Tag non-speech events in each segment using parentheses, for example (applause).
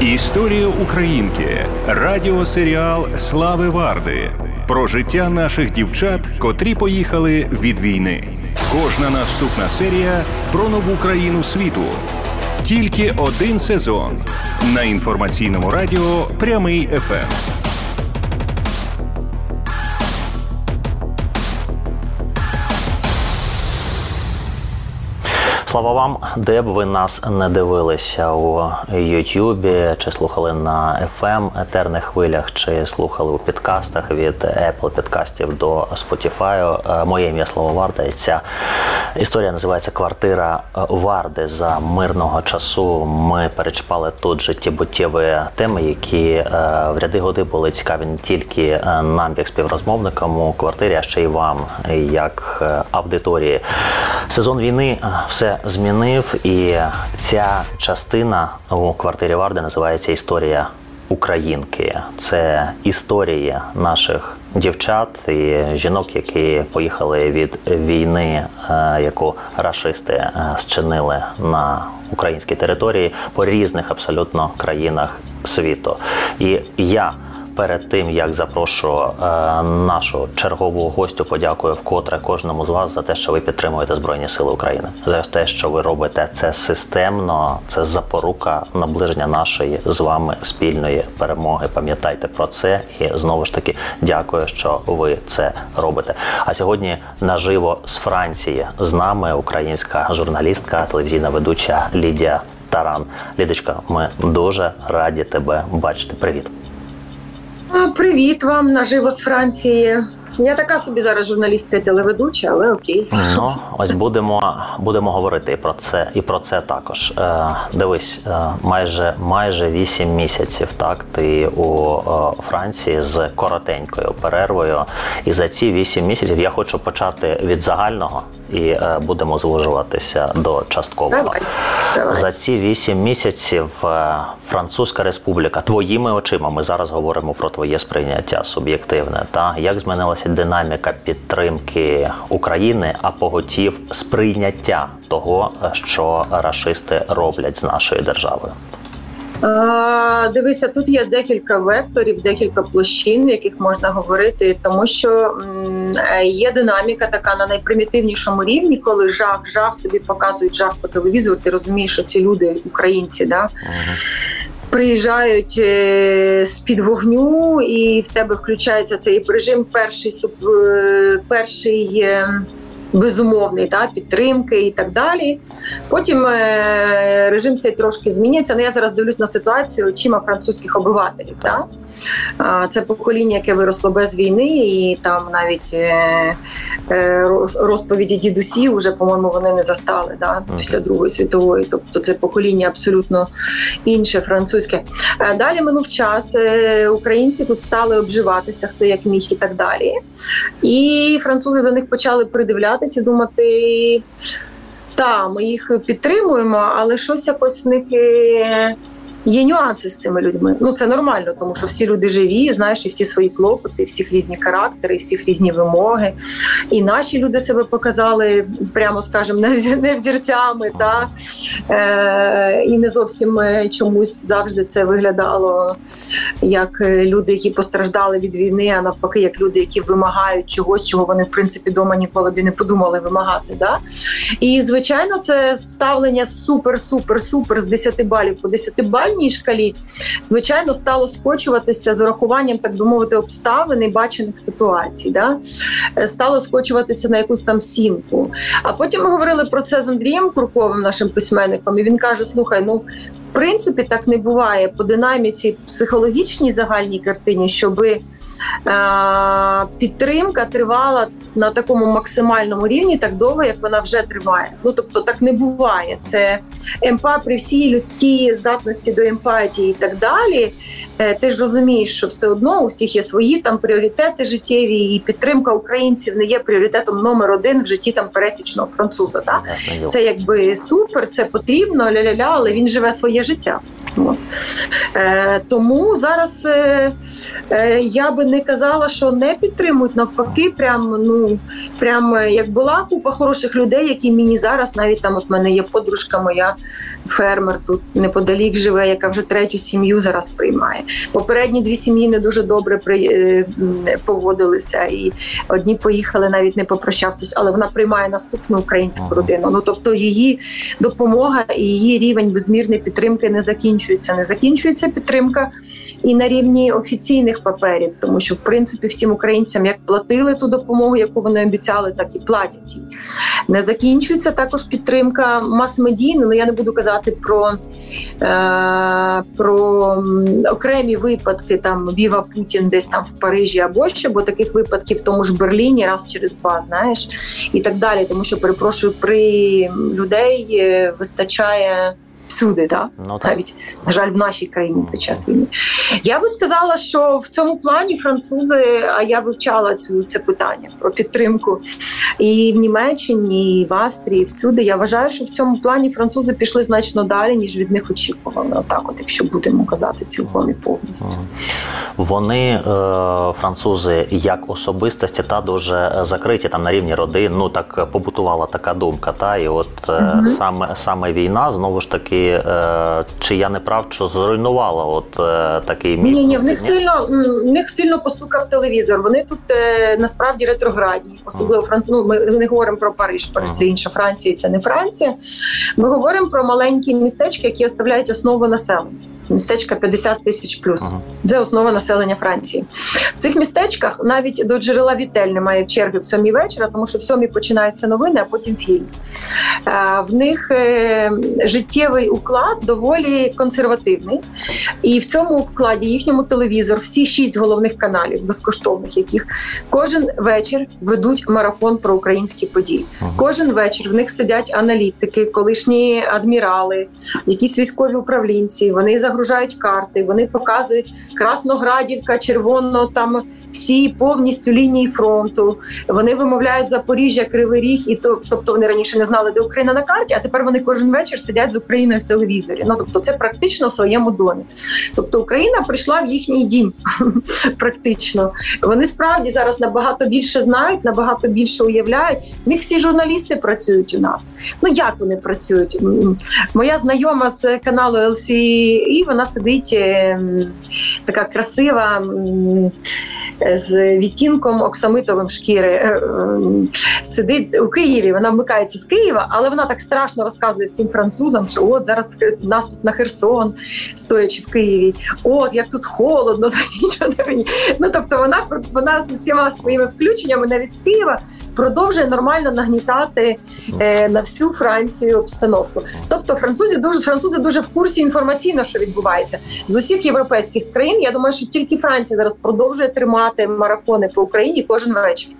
Історія Українки. Радіосеріал Слави Варди. Про життя наших дівчат, котрі поїхали від війни. Кожна наступна серія про нову країну світу. Тільки один сезон на інформаційному радіо Прямий ефект. Слава вам, де б ви нас не дивилися у Ютубі, чи слухали на FM етерних хвилях, чи слухали у підкастах від Apple підкастів до Spotify. Е, моє ім'я Слава Варда. І ця історія називається Квартира Варди за мирного часу. Ми перечіпали тут життєбуттєві теми, які е, в ряди годи були цікаві не тільки е, нам, як співрозмовникам у квартирі, а ще й вам, як аудиторії. Сезон війни все змінив, і ця частина у квартирі Варди називається Історія Українки. Це історії наших дівчат і жінок, які поїхали від війни, е, яку рашисти е, зчинили на українській території по різних абсолютно країнах світу. І я перед тим як запрошу е, нашу чергову гостю, подякую вкотре кожному з вас за те, що ви підтримуєте збройні сили України, за те, що ви робите це системно. Це запорука наближення нашої з вами спільної перемоги. Пам'ятайте про це і знову ж таки дякую, що ви це робите. А сьогодні наживо з Франції з нами українська журналістка, телевізійна ведуча Лідія Таран. Лідочка, ми дуже раді тебе бачити. Привіт. Привіт вам наживо з Франції. Я така собі зараз журналістка телеведуча, але окей. Ну ось будемо будемо говорити і про це, і про це також. Е, Дивись, е, майже майже вісім місяців. Так, ти у е, Франції з коротенькою перервою. І за ці вісім місяців я хочу почати від загального і е, будемо звужуватися до часткового. Давай, давай. За ці вісім місяців е, Французька Республіка твоїми очима. Ми зараз говоримо про твоє сприйняття суб'єктивне. Та як змінилася динаміка підтримки України, а поготів сприйняття того, що рашисти роблять з нашою державою. Дивися, тут є декілька векторів, декілька площин, в яких можна говорити, тому що є динаміка така на найпримітивнішому рівні, коли жах, жах тобі показують жах по телевізору. Ти розумієш, що ці люди українці, да. Приїжджають е, з під вогню, і в тебе включається цей режим перший е, перший е, безумовний та підтримки і так далі. Потім е, режим цей трошки змінюється. Ну я зараз дивлюсь на ситуацію очима французьких обивателів. Та? Це покоління, яке виросло без війни, і там навіть е, е, розповіді дідусів вже, по-моєму, вони не застали да? після Другої світової. Тобто це покоління абсолютно інше, французьке. Далі минув час. Українці тут стали обживатися, хто як міг і так далі. І французи до них почали придивляти і думати, та ми їх підтримуємо, але щось якось в них. Є нюанси з цими людьми. Ну це нормально, тому що всі люди живі, знаєш, і всі свої клопоти, всіх різні характери, всіх різні вимоги. І наші люди себе показали, прямо скажемо, не взірцями, та е, і не зовсім е, чомусь завжди це виглядало як е, люди, які постраждали від війни, а навпаки, як люди, які вимагають чогось, чого вони в принципі дома ніколи не подумали вимагати. Да? І звичайно, це ставлення супер, супер, супер з 10 балів по 10 балів соціальній шкалі, звичайно, стало скочуватися з урахуванням, так би мовити, обставин і бачених ситуацій. Да? Е, стало скочуватися на якусь там сімку. А потім ми говорили про це з Андрієм Курковим, нашим письменником, і він каже: Слухай, ну в принципі так не буває по динаміці психологічній загальній картині, щоб е, підтримка тривала на такому максимальному рівні так довго, як вона вже триває. Ну тобто так не буває. Це емпа при всій людській здатності до емпатії і так далі. Е, ти ж розумієш, що все одно у всіх є свої там пріоритети життєві, і підтримка українців не є пріоритетом номер один в житті там пересічного француза. Так? Це якби супер, це потрібно, ля-ля-ля, але він живе своє життя. От. Е, Тому зараз е, е, я би не казала, що не підтримують. Навпаки, прям ну прям е, як була купа хороших людей, які мені зараз навіть там от мене є подружка, моя фермер тут неподалік живе, яка вже третю сім'ю зараз приймає. Попередні дві сім'ї не дуже добре при, е, поводилися, і одні поїхали, навіть не попрощався, але вона приймає наступну українську родину. Ну тобто її допомога і її рівень безмірної підтримки не закінчується. Не закінчується підтримка і на рівні офіційних паперів, тому що в принципі всім українцям як платили ту допомогу, яку вони обіцяли, так і платять. Не закінчується також підтримка мас-медійна. Ну я не буду казати про, е, про окремі випадки там Віва Путін десь там в Парижі або ще, бо таких випадків в тому ж Берліні раз через два, знаєш, і так далі. Тому що перепрошую, при людей е, вистачає всюди, да? ну, так. навіть на жаль, в нашій країні під час війни. Я би сказала, що в цьому плані французи, а я вивчала цю це питання про підтримку і в Німеччині, і в Австрії, і всюди. Я вважаю, що в цьому плані французи пішли значно далі, ніж від них очікували. Отак, от якщо будемо казати цілком і повністю. Вони е, французи як особистості та дуже закриті там на рівні родин. Ну так побутувала така думка. Та і от угу. саме саме війна знову ж таки таки, е, чи я не прав, що зруйнувала от е, такий міф? Ні, ні, в них сильно в них сильно постукав телевізор. Вони тут е, насправді ретроградні, особливо Франту. ну, Ми не говоримо про Париж, Париж це інша Франція, це не Франція. Ми говоримо про маленькі містечки, які оставляють основу населення містечка 50 тисяч плюс. Ага. Це основа населення Франції. В цих містечках навіть до джерела Вітель немає черги в сьомій вечора, тому що в сьомій починаються новини, а потім фільм. Е, в них е, життєвий уклад доволі консервативний, і в цьому укладі їхньому телевізор, всі шість головних каналів, безкоштовних, яких кожен вечір ведуть марафон про українські події. Ага. Кожен вечір в них сидять аналітики, колишні адмірали, якісь військові управлінці. Вони загружають карти, вони показують Красноградівка, червоно там всі повністю лінії фронту. Вони вимовляють Запоріжжя, Кривий Ріг, і то, тобто вони раніше не знали, де Україна на карті, а тепер вони кожен вечір сидять з Україною в телевізорі. Ну тобто, це практично в своєму домі. Тобто Україна прийшла в їхній дім. (laughs) Практично вони справді зараз набагато більше знають, набагато більше уявляють. В них всі журналісти працюють у нас. Ну як вони працюють? Моя знайома з каналу LCE, вона сидить ем, така красива з відтінком оксамитовим шкіри. Е, е, сидить у Києві. Вона вмикається з Києва, але вона так страшно розказує всім французам, що от зараз наступ на Херсон, стоячи в Києві. От як тут холодно, (laughs) Ну тобто, вона вона з усіма своїми включеннями навіть з Києва продовжує нормально нагнітати е, на всю Францію обстановку. Тобто, французи дуже французи дуже в курсі інформаційно, що відбувається з усіх європейських країн. Я думаю, що тільки Франція зараз продовжує тримати марафони по Україні кожен вечір.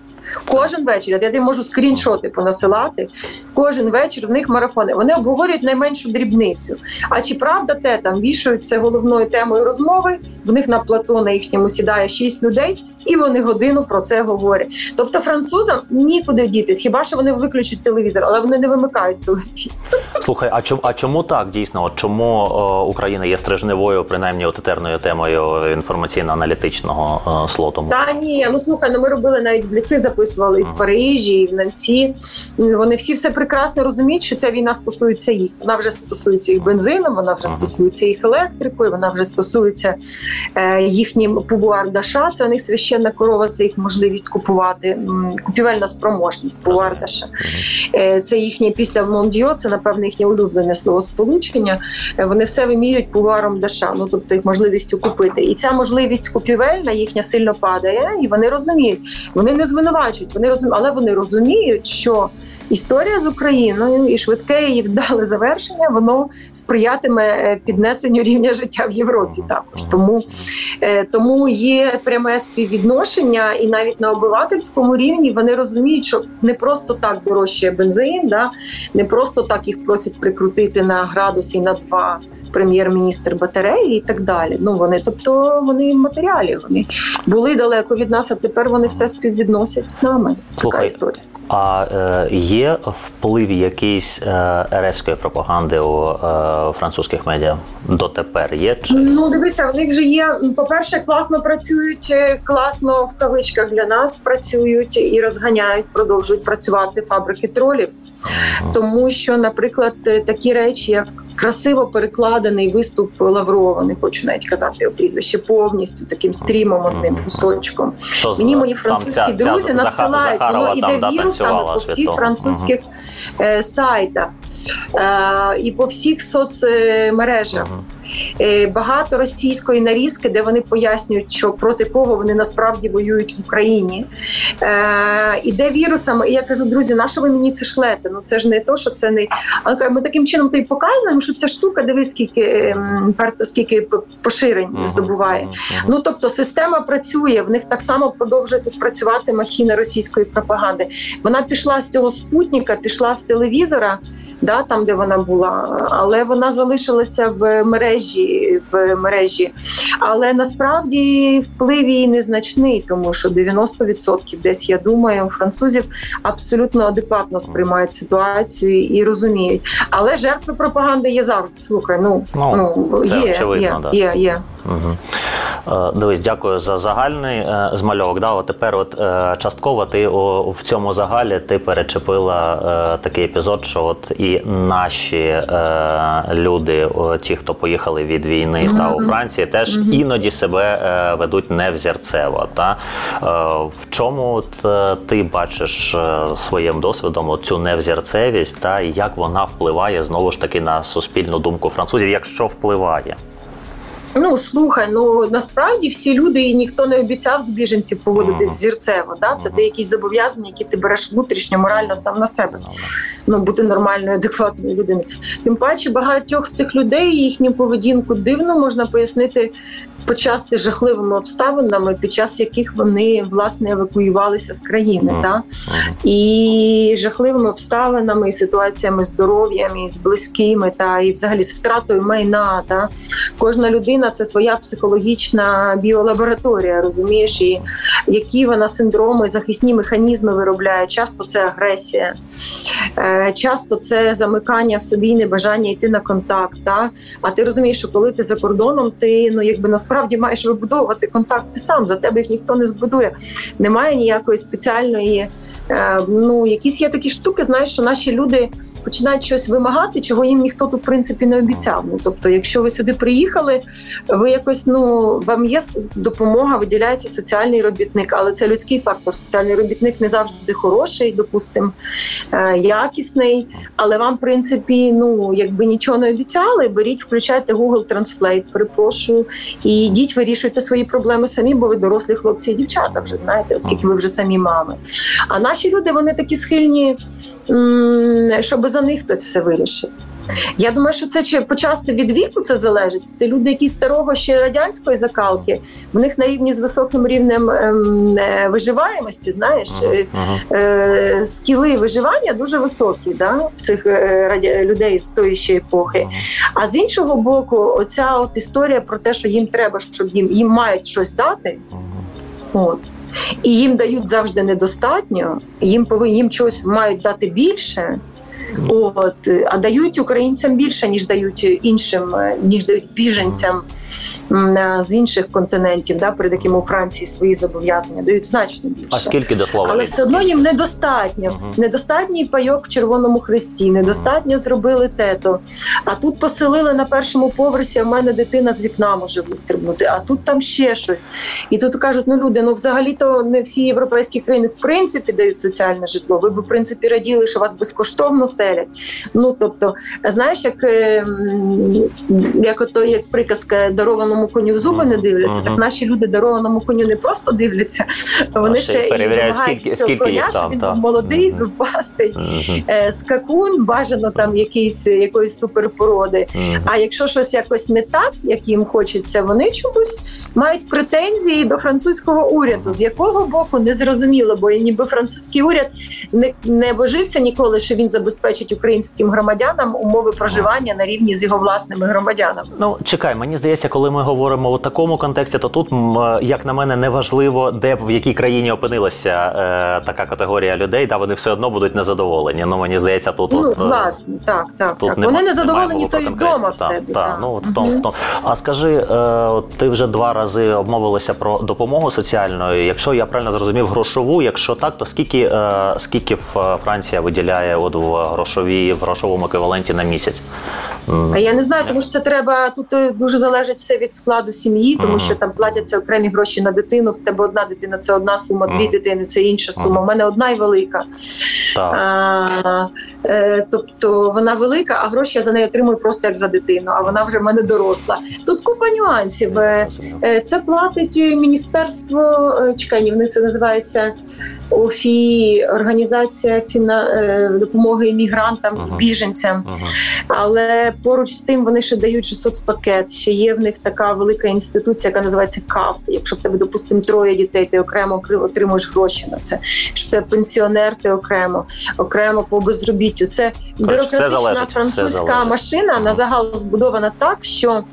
Кожен вечір я можу скріншоти понасилати. Кожен вечір в них марафони. Вони обговорюють найменшу дрібницю. А чи правда те там вішають це головною темою розмови? В них на плато на їхньому сідає шість людей, і вони годину про це говорять. Тобто французам нікуди дітись, хіба що вони виключать телевізор, але вони не вимикають телевізор. Слухай, а чому а чому так дійсно? От чому о, Україна є стрижневою, принаймні от етерною темою інформаційно-аналітичного слоту? Та ні, ну слухай, ну ми робили навіть бліци записували і в Парижі, і в Нансі. Вони всі все прекрасно розуміють, що ця війна стосується їх. Вона вже стосується їх бензином, вона вже стосується їх електрикою, вона вже стосується е, їхнім пувуар Даша. Це у них священна корова, це їх можливість купувати, купівельна спроможність пувуар Даша. Е, це їхнє після Мондіо, це напевне їхнє улюблене словосполучення. сполучення. вони все вимірюють поваром Даша, ну тобто їх можливістю купити. І ця можливість купівельна їхня сильно падає, і вони розуміють. Вони не звинувачують вони розуміють, але вони розуміють, що історія з Україною і швидке її вдале завершення, воно сприятиме е, піднесенню рівня життя в Європі. Також тому е, тому є пряме співвідношення, і навіть на обивательському рівні вони розуміють, що не просто так дорожчає бензин, да не просто так їх просять прикрутити на градусі на два прем'єр-міністр батареї і так далі. Ну вони, тобто вони матеріалі, вони були далеко від нас, а тепер вони все співвідносять з нами. Слухай, така історія. А е, є вплив якийсь е, РФської пропаганди у е, французьких медіа дотепер є? Чи Ну, дивися, в них же є. По-перше, класно працюють, е, класно в кавичках для нас працюють і розганяють, продовжують працювати фабрики тролів. Тому що, наприклад, е, такі речі, як красиво перекладений виступ Лаврова, не хочу навіть казати його прізвище, повністю таким стрімом, одним кусочком. що Мені мої французькі ця- ця друзі Заха- надсилають, Захарова воно іде вірусами по всіх французьких е, сайтах е, і по всіх соцмережах. Е, багато російської нарізки, де вони пояснюють, що проти кого вони насправді воюють в Україні. Е, іде вірусами. І я кажу, друзі, на що ви мені це шлете? Ну це ж не то, що це не. Ми таким чином то й показуємо, що ця штука, дивись, скільки ем, скільки поширень здобуває. Ну тобто система працює, в них так само продовжує працювати махіна російської пропагаги. Вона пішла з цього спутника, пішла з телевізора, да, там де вона була, але вона залишилася в мережі в мережі. Але насправді вплив її незначний, тому що 90% десь я думаю, у французів абсолютно адекватно сприймають ситуацію і розуміють. Але жертви пропаганди є завжди. Слухай, ну, Ну, ну це є, очевидно, є, да. є, є. Е, Дивись, дякую за загальний е, змальовок. Да, от тепер, от е, частково, ти о, в цьому загалі ти перечепила е, такий епізод, що от і наші е, люди, о, ті, хто поїхали від війни та у Франції, теж Мгм. іноді себе е, ведуть невзірцево. Та е, в чому от, е, ти бачиш е, своїм досвідом цю невзірцевість, та і як вона впливає знову ж таки на суспільну думку французів, якщо впливає? Ну слухай, ну насправді всі люди і ніхто не обіцяв з біженців поводити Мгм. зірцево. Да? Це Мгм. ти якісь зобов'язання, які ти береш внутрішньо, морально сам на себе. Ну бути нормальною, адекватною людиною. Тим паче багатьох з цих людей їхню поведінку дивно можна пояснити почасти жахливими обставинами, під час яких вони власне евакуювалися з країни. Мгм. Та? І жахливими обставинами, і ситуаціями здоров'ям, і з близькими, та і взагалі з втратою майна. Та кожна людина це своя психологічна біолабораторія, розумієш, і які вона синдроми, захисні механізми виробляє. Часто це агресія, е, часто це замикання в собі, небажання йти на контакт. Та? А ти розумієш, що коли ти за кордоном, ти ну якби насправді маєш вибудовувати контакти сам. За тебе їх ніхто не збудує. Немає ніякої спеціальної. Е, ну, якісь є такі штуки, знаєш, що наші люди починають щось вимагати, чого їм ніхто тут в принципі не обіцяв. Ну тобто, якщо ви сюди приїхали, ви якось ну вам є допомога, виділяється соціальний робітник, але це людський фактор. Соціальний робітник не завжди хороший, допустимо, е, якісний. Але вам, в принципі, ну якби нічого не обіцяли, беріть, включайте Google Translate, перепрошую, і йдіть, вирішуйте свої проблеми самі, бо ви дорослі хлопці і дівчата вже знаєте, оскільки ви вже самі мами. А наші люди вони такі схильні, щоб за них хтось все вирішив. Я думаю, що це чи почасти від віку це залежить. Це люди, які старого ще радянської закалки, в них на рівні з високим рівнем ем, е, виживаємості, знаєш, е, е, скіли виживання дуже високі да, в цих е, людей з тої ще епохи. А з іншого боку, оця от історія про те, що їм треба, щоб їм їм мають щось дати. От. І їм дають завжди недостатньо, їм повинні їм чогось мають дати більше. От, а дають українцям більше, ніж дають іншим, ніж дають біженцям з інших континентів, да, перед якими у Франції свої зобов'язання дають значно більше. А скільки до слова? Але все одно їм недостатньо. Мгм. Недостатній пайок в Червоному Хресті, недостатньо зробили тето. А тут поселили на першому поверсі, а в мене дитина з вікна може вистрибнути, а тут там ще щось. І тут кажуть: ну люди, ну взагалі-то не всі європейські країни в принципі дають соціальне житло. Ви б в принципі раділи, що вас безкоштовно селять. Ну тобто, знаєш, як, е, як ото як приказка дарованому коню в зуби не дивляться, Мгм. так наші люди дарованому коню не просто дивляться, вони ще ще і перевіряють, скільки- коня, там, він був молодий, Мгм. зубастий. Е, Скакун бажано там якийсь якоїсь суперпороди. А якщо щось якось не так, як їм хочеться, вони чомусь мають претензії до французького уряду. З якого боку не зрозуміло, бо ніби французький уряд не, не божився ніколи, що він забезпечить українським громадянам умови проживання на рівні з його власними громадянами. Ну чекай, мені здається, коли ми говоримо у такому контексті, то тут, як на мене, не важливо, де в якій країні опинилася е, така категорія людей, да вони все одно будуть незадоволені. Ну мені здається, тут ну, от, власне, так, так. тут так. Нема, Вони незадоволені, то й вдома в себе. Так, так. ну от в Мгм. тому. А скажи, е, от ти вже два рази обмовилася про допомогу соціальну. Якщо я правильно зрозумів, грошову, якщо так, то скільки, е, скільки в- Франція виділяє от в грошовій в грошовому еквіваленті на місяць? А я не знаю, тому що це треба тут е, дуже залежить все від складу сім'ї, тому що там платяться окремі гроші на дитину. В тебе одна дитина це одна сума, дві дитини це інша сума. У мене одна і велика. Так. А, е, тобто вона велика, а гроші я за неї отримую просто як за дитину. А вона вже в мене доросла. Тут купа нюансів. Е, Е, Це платить міністерство. е, Чекай, в них це називається ОФІ, організація фіна е, допомоги іммігрантам і біженцям. Мгм. Але поруч з тим вони ще дають ще соцпакет. Ще є в них така велика інституція, яка називається КАФ. Якщо в тебе, допустимо, троє дітей, ти окремо отримуєш гроші на це. Якщо в тебе пенсіонер, ти окремо, окремо по безробіттю. Це бюрократична залежить, французька машина на Мгм. загал збудована так, що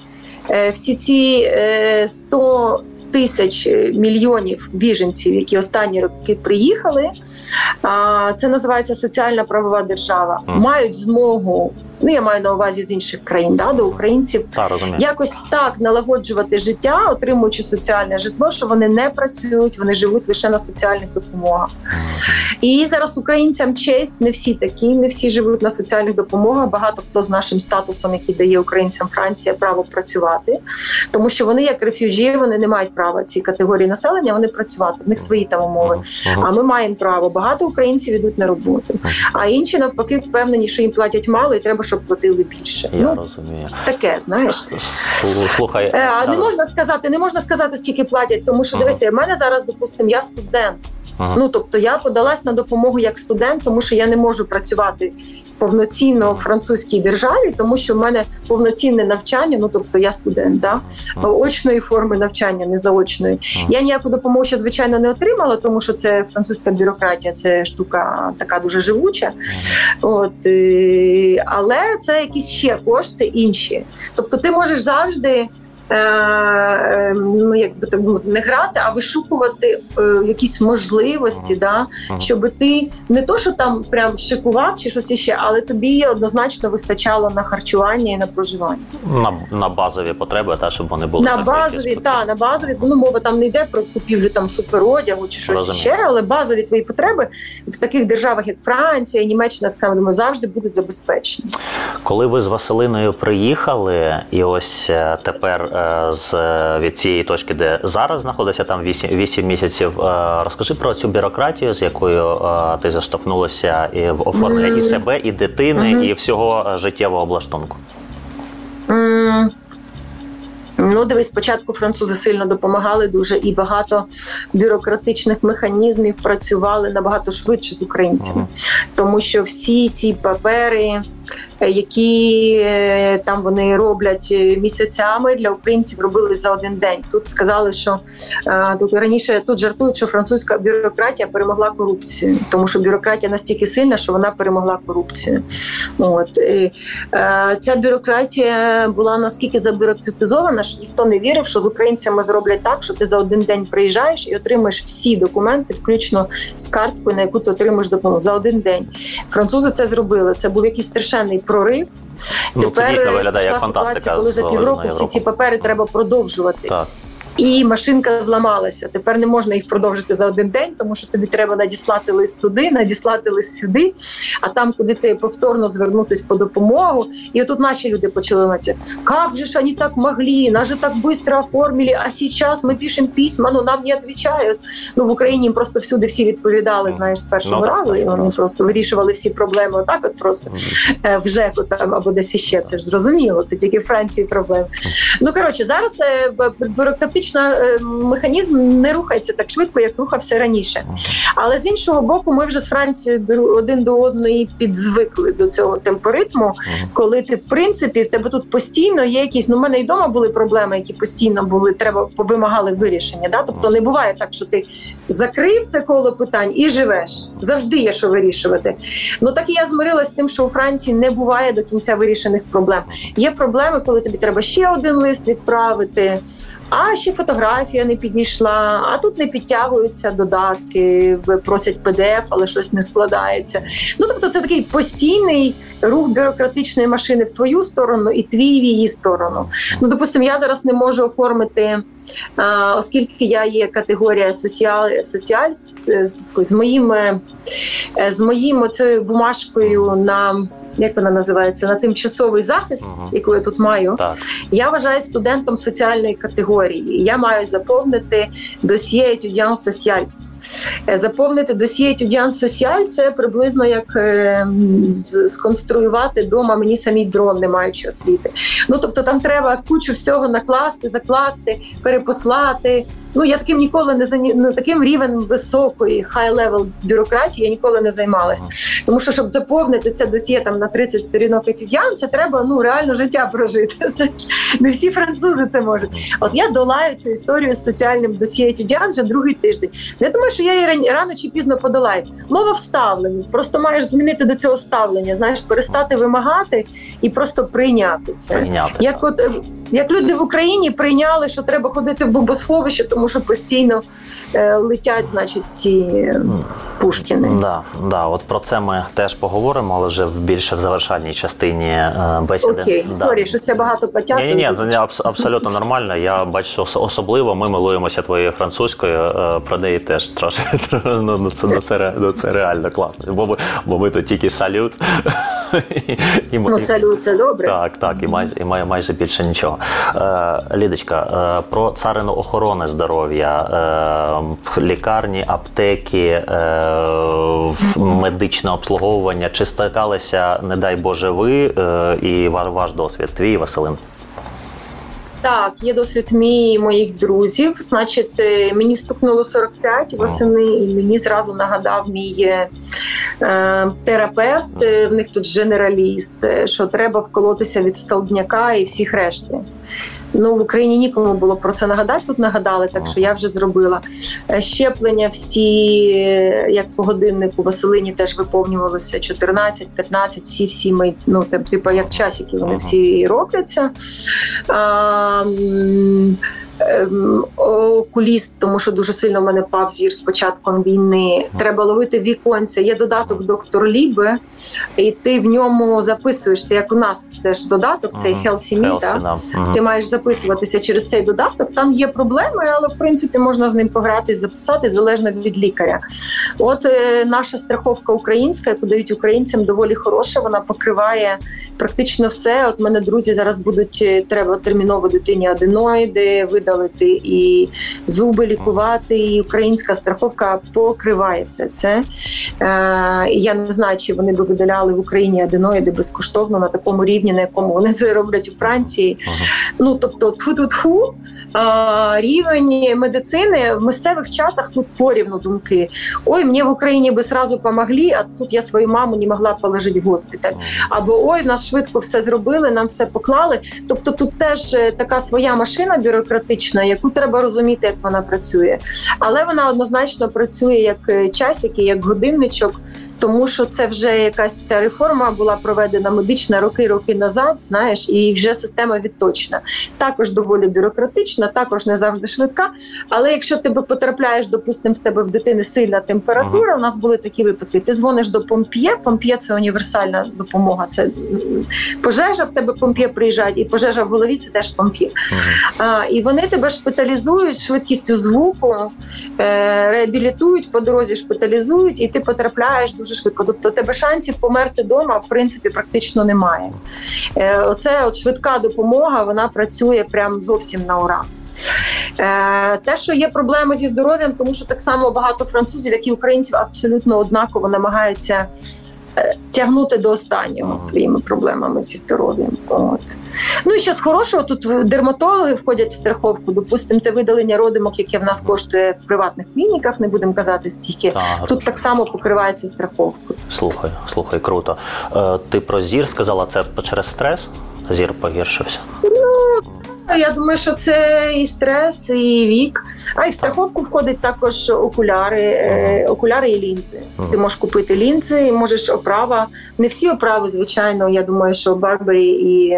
е, всі ці е, 100 Тисяч мільйонів біженців, які останні роки приїхали, це називається соціальна правова держава. Мають змогу. Ну я маю на увазі з інших країн, да, до українців розумію. якось так налагоджувати життя, отримуючи соціальне житло, що вони не працюють, вони живуть лише на соціальних допомогах. І зараз українцям честь, не всі такі, не всі живуть на соціальних допомогах. Багато хто з нашим статусом, який дає українцям Франція, право працювати, тому що вони, як рефюжі, вони не мають права ці категорії населення. Вони працювати в них свої там умови. А ми маємо право. Багато українців йдуть на роботу, а інші навпаки впевнені, що їм платять мало, і треба, щоб платили більше. Я ну розумію. таке, знаєш. Слу- Слухай, Е, А не можна сказати, не можна сказати, скільки платять, тому що дивися, в мене зараз, допустимо, я студент. Ага. Ну тобто я подалась на допомогу як студент, тому що я не можу працювати повноцінно в французькій державі, тому що в мене повноцінне навчання. Ну тобто я студент, да Ага. очної форми навчання, не заочної. Ага. Я ніяку допомогу ще звичайно не отримала, тому що це французька бюрократія, це штука така дуже живуча. От е, але це якісь ще кошти інші. Тобто, ти можеш завжди. Е, е, Ну, як би так не грати, а вишукувати е, якісь можливості, да, щоб ти не то, що там прям шикував чи щось іще, але тобі однозначно вистачало на харчування і на проживання. на, на базові потреби, та щоб вони були На базові, та на базові, ну мова там не йде про купівлю там суперодягу чи щось Розумію. ще, але базові твої потреби в таких державах, як Франція, Німеччина, так само думаю, завжди будуть забезпечені. Коли ви з Василиною приїхали, і ось е, тепер з від цієї точки, де зараз знаходиться, там 8, 8 місяців. е, Розкажи про цю бюрократію, з якою е, ти заштовхнулася і в оформленні і себе, і дитини, Мгм. і всього е, життєвого облаштунку. Ну, дивись, спочатку французи сильно допомагали дуже, і багато бюрократичних механізмів працювали набагато швидше з українцями, тому що всі ці папери, які е, там вони роблять е, місяцями для українців, робили за один день. Тут сказали, що е, тут раніше тут жартують, що французька бюрократія перемогла корупцію, тому що бюрократія настільки сильна, що вона перемогла корупцію. От і, е, ця бюрократія була наскільки забюрократизована, що ніхто не вірив, що з українцями зроблять так, що ти за один день приїжджаєш і отримаєш всі документи, включно з карткою, на яку ти отримаєш допомогу за один день. Французи це зробили. Це був якийсь страшенний прорив. Ну, це дійсно виглядає як фантастика. ситуація, коли за півроку всі ці папери треба продовжувати. Так. І машинка зламалася. Тепер не можна їх продовжити за один день, тому що тобі треба надіслати лист туди, надіслати лист сюди, а там, куди ти повторно звернутися по допомогу. І отут наші люди почали на це. Як же ж вони так могли? Нас же так швидко оформили, а зараз ми пишемо письма, ну нам не відповідають. Ну в Україні їм просто всюди всі відповідали, знаєш, з першого Ну, разу, і вони просто вирішували всі проблеми. Отак, от просто е, в ЖЕКу там або десь іще. Це ж зрозуміло. Це тільки в Франції проблеми. Ну коротше, зараз е, бюрократична е, механізм не рухається так швидко, як рухався раніше. Але з іншого боку, ми вже з Францією один до одної підзвикли до цього темпоритму, коли ти в принципі в тебе тут постійно є якісь. Ну, в мене і вдома були проблеми, які постійно були, треба вимагали вирішення. Да? Тобто не буває так, що ти закрив це коло питань і живеш. Завжди є що вирішувати. Ну так і я змирилася з тим, що у Франції не буває до кінця вирішених проблем. Є проблеми, коли тобі треба ще один лист відправити. А ще фотографія не підійшла, а тут не підтягуються додатки, просять PDF, але щось не складається. Ну тобто, це такий постійний рух бюрократичної машини в твою сторону і твій в її сторону. Ну, допустимо, я зараз не можу оформити, оскільки я є категорія соціаль, соціаль з, з, з моїм е, з моїм оцею бумажкою на як вона називається на тимчасовий захист, uh яку я тут маю. Так. Я вважаю студентом соціальної категорії. Я маю заповнити досьє етюдіан соціаль. Заповнити досьє Тюдян Соціаль це приблизно як е, сконструювати вдома мені самі дрон, не маючи освіти. Ну тобто там треба кучу всього накласти, закласти, перепослати. Ну я таким ніколи не зані... ну, таким рівень високої high-level бюрократії я ніколи не займалася. Тому що щоб заповнити це досьє там на 30 сторінок étudiant, це треба ну реально життя прожити. (laughs) Знаєш, не всі французи це можуть. От я долаю цю історію з соціальним досьє étudiant вже другий тиждень. Я думаю, що я її рано чи пізно подолаю. Мова вставлення. Просто маєш змінити до цього ставлення. Знаєш, перестати вимагати і просто прийняти це. Прийняти, Як от е, як люди в Україні прийняли, що треба ходити в бомбосховище, тому що постійно е, летять, значить, ці Пушкіни. Да, да, от про це ми теж поговоримо, але вже в більше в завершальній частині е, бесіди. Окей, да. sorry, що це багато потягу. Ні, ні, ні, це абсолютно (laughs) нормально. Я бачу, що особливо ми милуємося твоєю французькою. Е, про неї теж трошки (laughs) ну, ну, це, ну, це, ну, це реально класно. Бо ми, бо ми тут тільки салют. (laughs) і, ну, салют, це добре. Так, так, і майже і майже більше нічого. Е, Лідочка, е, про царину охорони здоров'я, е, лікарні, аптеки, медичне обслуговування. Чи стикалися, не дай Боже, ви і ваш досвід? Твій Василин? Так, є досвід мій і моїх друзів. Значить, мені стукнуло 45 восени, і мені зразу нагадав мій е, терапевт. В них тут женераліст, що треба вколотися від столбняка і всіх решти. Ну в Україні нікому було про це нагадати. Тут нагадали, так що я вже зробила е, щеплення. Всі як по годиннику Василині теж виповнювалося 14-15, Всі всі ми ну типу як часики. Вони всі робляться. А, окуліст, тому що дуже сильно в мене пав зір з початком війни. Треба ловити віконця. Є додаток доктор Ліби, і ти в ньому записуєшся. Як у нас теж додаток, цей Healthy Me, да? Ти маєш записуватися через цей додаток. Там є проблеми, але в принципі можна з ним пограти, записати залежно від лікаря. От е, наша страховка українська, яку дають українцям, доволі хороша. Вона покриває практично все. От мене друзі зараз будуть е, треба терміново дитині аденоїди, видалити, і зуби лікувати. І українська страховка покриває все це. Е, Я не знаю, чи вони би видаляли в Україні аденоїди безкоштовно на такому рівні, на якому вони це роблять у Франції. Ага. Ну тобто, тфу-тфу-тфу, рівень медицини в місцевих чатах тут порівну думки. Ой, мені в Україні би сразу помогли, а тут я свою маму не могла положити в госпіталь. Або ой, нас швидко все зробили, нам все поклали. Тобто, тут теж е, така своя машина бюрократична, яку треба розуміти, як вона працює. Але вона однозначно працює як е, часики, як годинничок тому що це вже якась ця реформа була проведена медична роки-роки назад. Знаєш, і вже система відточена. Також доволі бюрократична, також не завжди швидка. Але якщо ти потрапляєш, допустимо, в тебе в дитини сильна температура, ага. у нас були такі випадки. Ти дзвониш до помп'є. Помп'є це універсальна допомога. Це пожежа в тебе помп'є приїжджають, і пожежа в голові це теж помп'є. Ага. А, І вони тебе шпиталізують швидкістю звуку, е, реабілітують по дорозі, шпиталізують, і ти потрапляєш дуже дуже швидко. Тобто тебе шансів померти вдома в принципі практично немає. Е, оце от швидка допомога, вона працює прям зовсім на ура. Е, те, що є проблеми зі здоров'ям, тому що так само багато французів, як і українців, абсолютно однаково намагаються тягнути до останнього своїми проблемами зі здоров'ям. От. Ну і ще з хорошого тут дерматологи входять в страховку. Допустимо, те видалення родимок, яке в нас коштує в приватних клініках, не будемо казати стільки. Так, Тут так само покривається страховкою. Слухай, слухай, круто. Е, ти про зір сказала, це через стрес? Зір погіршився. Я думаю, що це і стрес, і вік. А і в страховку входить також окуляри, е, окуляри і лінзи. Ти можеш купити лінзи, і можеш оправа. Не всі оправи, звичайно. Я думаю, що Барбарі і,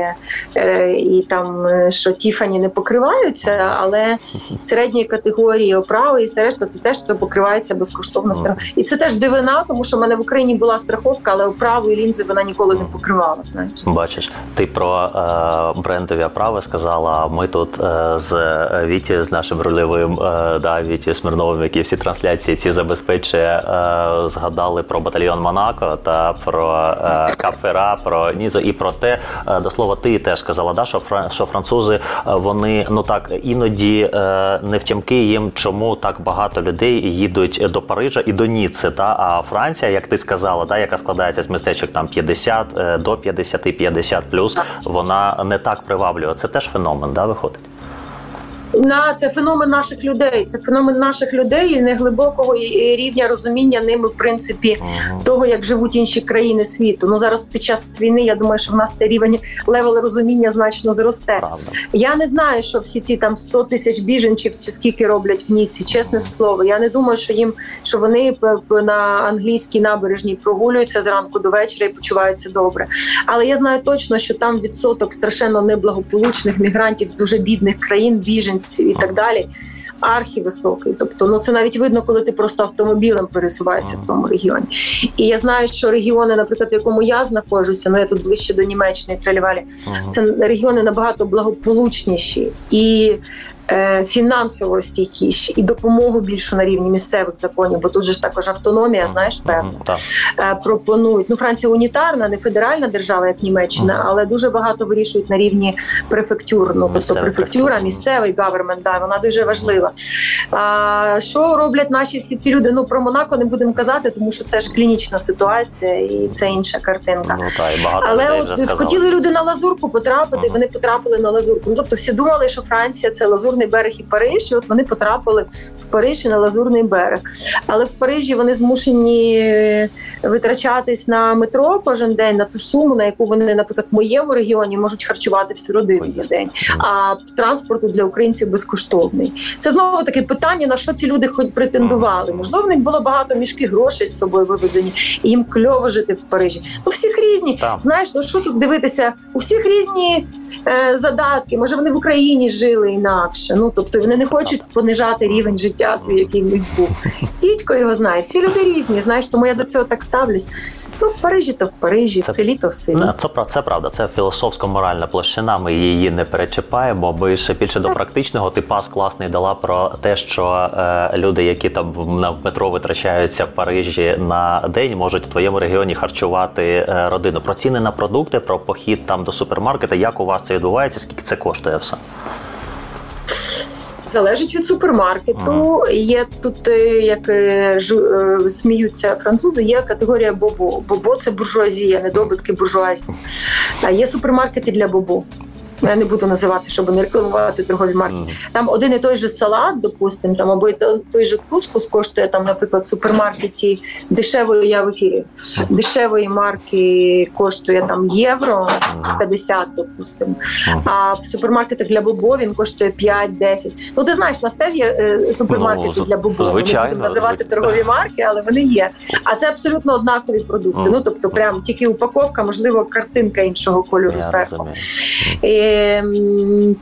е, і там е, що Тіфані не покриваються, але (laughs) середньої категорії оправи і все решта це теж то покривається безкоштовно страховка. І це теж дивина, тому що в мене в Україні була страховка, але оправу і лінзи вона ніколи не покривала. Знаєш. Бачиш, ти про е, брендові оправи сказала. Ми тут е, з Віті, з нашим рольовим е, да, Віті Смирновим, які всі трансляції ці забезпечує, е, згадали про батальйон Монако та про Капфера, про Нізо і про те, до слова, ти теж сказала, да, що, що французи вони ну так іноді не втямки їм, чому так багато людей їдуть до Парижа і до Ніцци. Та а Франція, як ти сказала, да, яка складається з містечок там 50 е, до 50, 50 плюс, вона не так приваблює. Це теж феномен, да, виходить. На це феномен наших людей. Це феномен наших людей і неглибокого рівня розуміння ними, в принципі, того, як живуть інші країни світу. Ну зараз під час війни я думаю, що в нас цей рівень level розуміння значно зросте. Правда. Я не знаю, що всі ці там 100 тисяч біженців чи скільки роблять в Ніці. Чесне слово, я не думаю, що їм що вони на англійській набережній прогулюються зранку до вечора і почуваються добре. Але я знаю точно, що там відсоток страшенно неблагополучних мігрантів з дуже бідних країн, біженців і так далі. Архівисокий, тобто ну це навіть видно, коли ти просто автомобілем пересуваєшся в тому регіоні. І я знаю, що регіони, наприклад, в якому я знаходжуся, ну я тут ближче до Німеччини, Тралівалі, Мгм. це регіони набагато благополучніші і фінансово стійкіші, і допомогу більшу на рівні місцевих законів, бо тут же ж також автономія, знаєш, певно, е, пропонують. Ну, Франція унітарна, не федеральна держава, як Німеччина, але дуже багато вирішують на рівні префектур. Ну тобто префектура, місцевий гавермент, да, вона дуже важлива. А, що роблять наші всі ці люди? Ну про Монако не будемо казати, тому що це ж клінічна ситуація і це інша картинка. Ну так, і багато Але от хотіли люди на лазурку потрапити, вони потрапили на лазурку. Ну тобто всі думали, що Франція це лазурний берег і Париж. І от вони потрапили в Париж і на лазурний берег. Але в Парижі вони змушені е, витрачатись на метро кожен день на ту ж суму, на яку вони, наприклад, в моєму регіоні можуть харчувати всю родину за день. А транспорту для українців безкоштовний. Це знову таке питання: на що ці люди хоч претендували? Можливо, в них було багато мішки грошей з собою вивезені, і їм кльово жити в Парижі. Ну, всіх різні. Так. Знаєш, ну що тут дивитися? У всіх різні е, задатки. Може, вони в Україні жили інакше. Ну тобто вони не хочуть понижати рівень життя свій, який в них був. Дідько його знає. Всі люди різні. Знаєш, тому я до цього так ставлюсь. Ну, в Парижі то в Парижі, в селі то в селі. Це прав- це правда, це філософсько-моральна площина. Ми її не перечіпаємо. Ми ще більше до практичного. Ти пас класний дала про те, що е, люди, які там в- на метро витрачаються в Парижі на день, можуть в твоєму регіоні харчувати е, родину. Про ціни на продукти, про похід там до супермаркета. Як у вас це відбувається? Скільки це коштує все? Залежить від супермаркету. Є тут, е, як ж е, сміються французи, є категорія бобо. Бобо це буржуазія, недобитки буржуазні. А є супермаркети для бобо. Я не буду називати, щоб не рекламувати торгові марки. Мгм. Там один і той же салат, допустимо, там або той же кускус коштує там, наприклад, в супермаркеті дешевої я в ефірі. Дешевої марки коштує там євро 50, допустимо. А в супермаркетах для бобо він коштує 5-10. Ну ти знаєш, у нас теж є е, супермаркети Ну, для бобо. Ми будемо називати торгові марки, але вони є. А це абсолютно однакові продукти. Ну тобто, прям тільки упаковка, можливо, картинка іншого кольору зверху. розумію. Yy,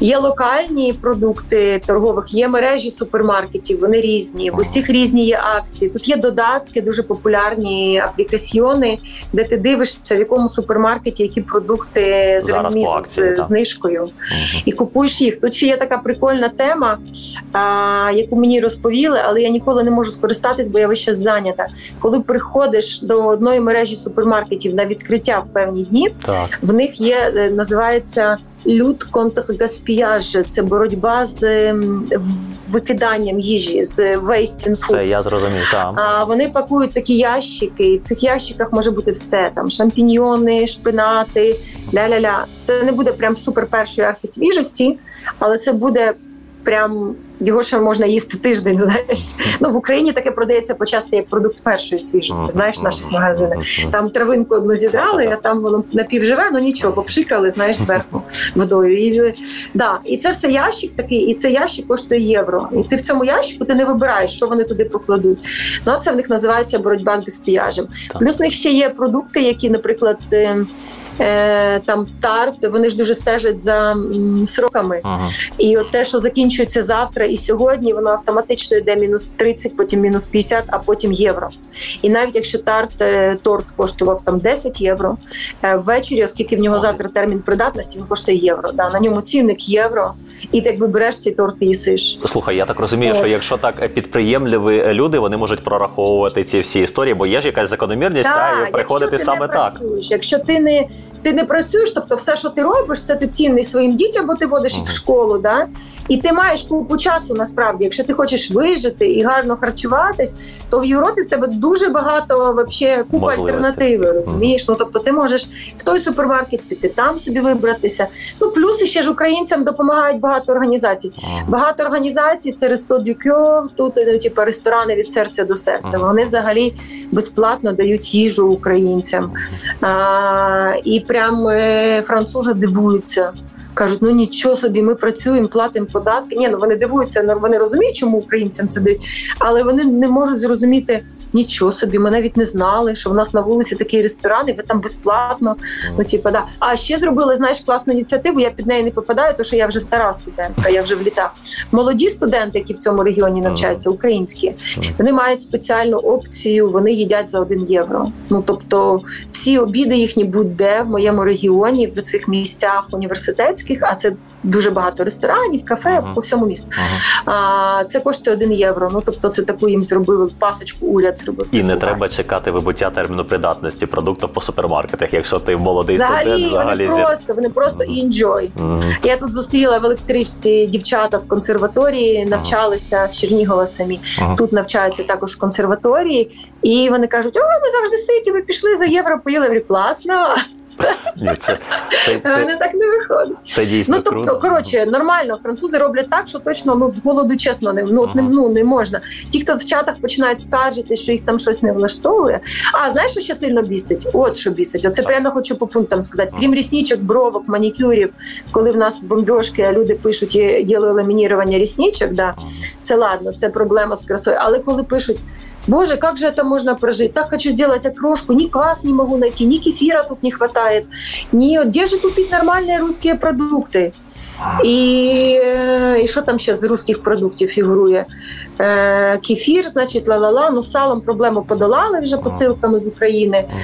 Є локальні продукти торгових, є мережі супермаркетів, вони різні. В усіх різні є акції. Тут є додатки, дуже популярні аплікаціони, де ти дивишся, в якому супермаркеті які продукти з ремізом, з знижкою, і купуєш їх. Тут ще є така прикольна тема, а, яку мені розповіли, але я ніколи не можу скористатись, бо я вище зайнята. Коли приходиш до одної мережі супермаркетів на відкриття в певні дні, Так. в них є е, називається люд контргаспіяж. Це боротьба з ем, викиданням їжі, з wasting food. Це я зрозумів. Та. А вони пакують такі ящики. і В цих ящиках може бути все там: шампіньйони, шпинати, ля-ля-ля. Це не буде прям супер першої архісвіжості, але це буде прям його ще можна їсти тиждень. (laughs) Знаєш, ну в Україні таке продається почасти як продукт першої свіжості. Знаєш, в наших магазинах. Там травинку одну зідрали, а там воно напівживе, ну нічого, попшикали, знаєш, зверху (laughs) водою. І да, і це все ящик такий, і цей ящик коштує євро. І ти в цьому ящику ти не вибираєш, що вони туди покладуть. Ну це в них називається боротьба з безпіяжем. Плюс в них ще є продукти, які, наприклад. Е, там тарт, вони ж дуже стежать за сроками. Ага. І от те, що закінчується завтра і сьогодні, воно автоматично йде мінус 30, потім мінус 50, а потім євро. І навіть якщо тарт е, торт коштував там 10 євро, е, ввечері, оскільки в нього завтра термін придатності, він коштує євро. Да, на ньому цінник євро, і ти якби береш цей торт і їсиш. Слухай, я так розумію, що якщо так підприємливі люди, вони можуть прораховувати ці всі історії, бо є ж якась закономірність, та і приходити саме не так. працюєш, якщо ти не ти не працюєш, тобто все, що ти робиш, це ти цінний своїм дітям, бо ти водиш їх в школу, да? і ти маєш купу часу насправді. Якщо ти хочеш вижити і гарно харчуватись, то в Європі в тебе дуже багато вообще купа альтернативи. Розумієш? Ну тобто ти можеш в той супермаркет піти, там собі вибратися. Ну плюс ще ж українцям допомагають багато організацій. Ага. Багато організацій це Ресто Дюкьо, тут ну, типу, ресторани від серця до серця. Вони взагалі безплатно дають їжу українцям. А, і прям е, французи дивуються. Кажуть, ну нічого собі, ми працюємо, платимо податки. Ні, ну вони дивуються, вони розуміють, чому українцям це дають, але вони не можуть зрозуміти. Нічого собі, ми навіть не знали, що в нас на вулиці такий ресторан, і ви там безплатно. Ну, типу, да. А ще зробили, знаєш, класну ініціативу. Я під неї не попадаю, тому що я вже стара студентка, я вже в літа. Молоді студенти, які в цьому регіоні навчаються, українські, вони мають спеціальну опцію, вони їдять за один євро. Ну тобто, всі обіди їхні будь-де в моєму регіоні, в цих місцях університетських, а це дуже багато ресторанів, кафе Ага. по всьому місту. Ага. А це коштує один євро. Ну тобто, це таку їм зробили пасочку, уряд зробив. І не треба чекати вибуття терміну придатності продукту по супермаркетах, якщо ти молодий Взагалі, студент, взагалі вони зі- просто, вони просто enjoy. Мгм. Я тут зустріла в електричці дівчата з консерваторії, навчалися з Чернігова самі. Ага. Тут навчаються також в консерваторії, і вони кажуть: о, ми завжди ситі, ви пішли за євро, поїли. Говорю, класно. Ні, це, це, це, Вони так не виходить. це дійсно Ну тобто, круто. коротше, нормально, французи роблять так, що точно ну з голоду чесно не ну, не, ну не можна. Ті, хто в чатах починають скаржити, що їх там щось не влаштовує. А знаєш, що ще сильно бісить? От що бісить. Оце прямо хочу по пунктам сказати. Крім ріснічок, бровок, манікюрів, коли в нас бомбьошки, а люди пишуть «Є- діло ламінірування ріснічок, да, це ладно, це проблема з красою. Але коли пишуть. Боже, как же это можно прожить? Так хочу сделать окрошку, ни квас не могу найти, ни кефира тут не хватает, ни где же купить нормальные русские продукты? І, е, і що там ще з русських продуктів фігурує? Е, кефір, значить, ла-ла-ла. Ну, з салом проблему подолали вже посилками з України. Мгм.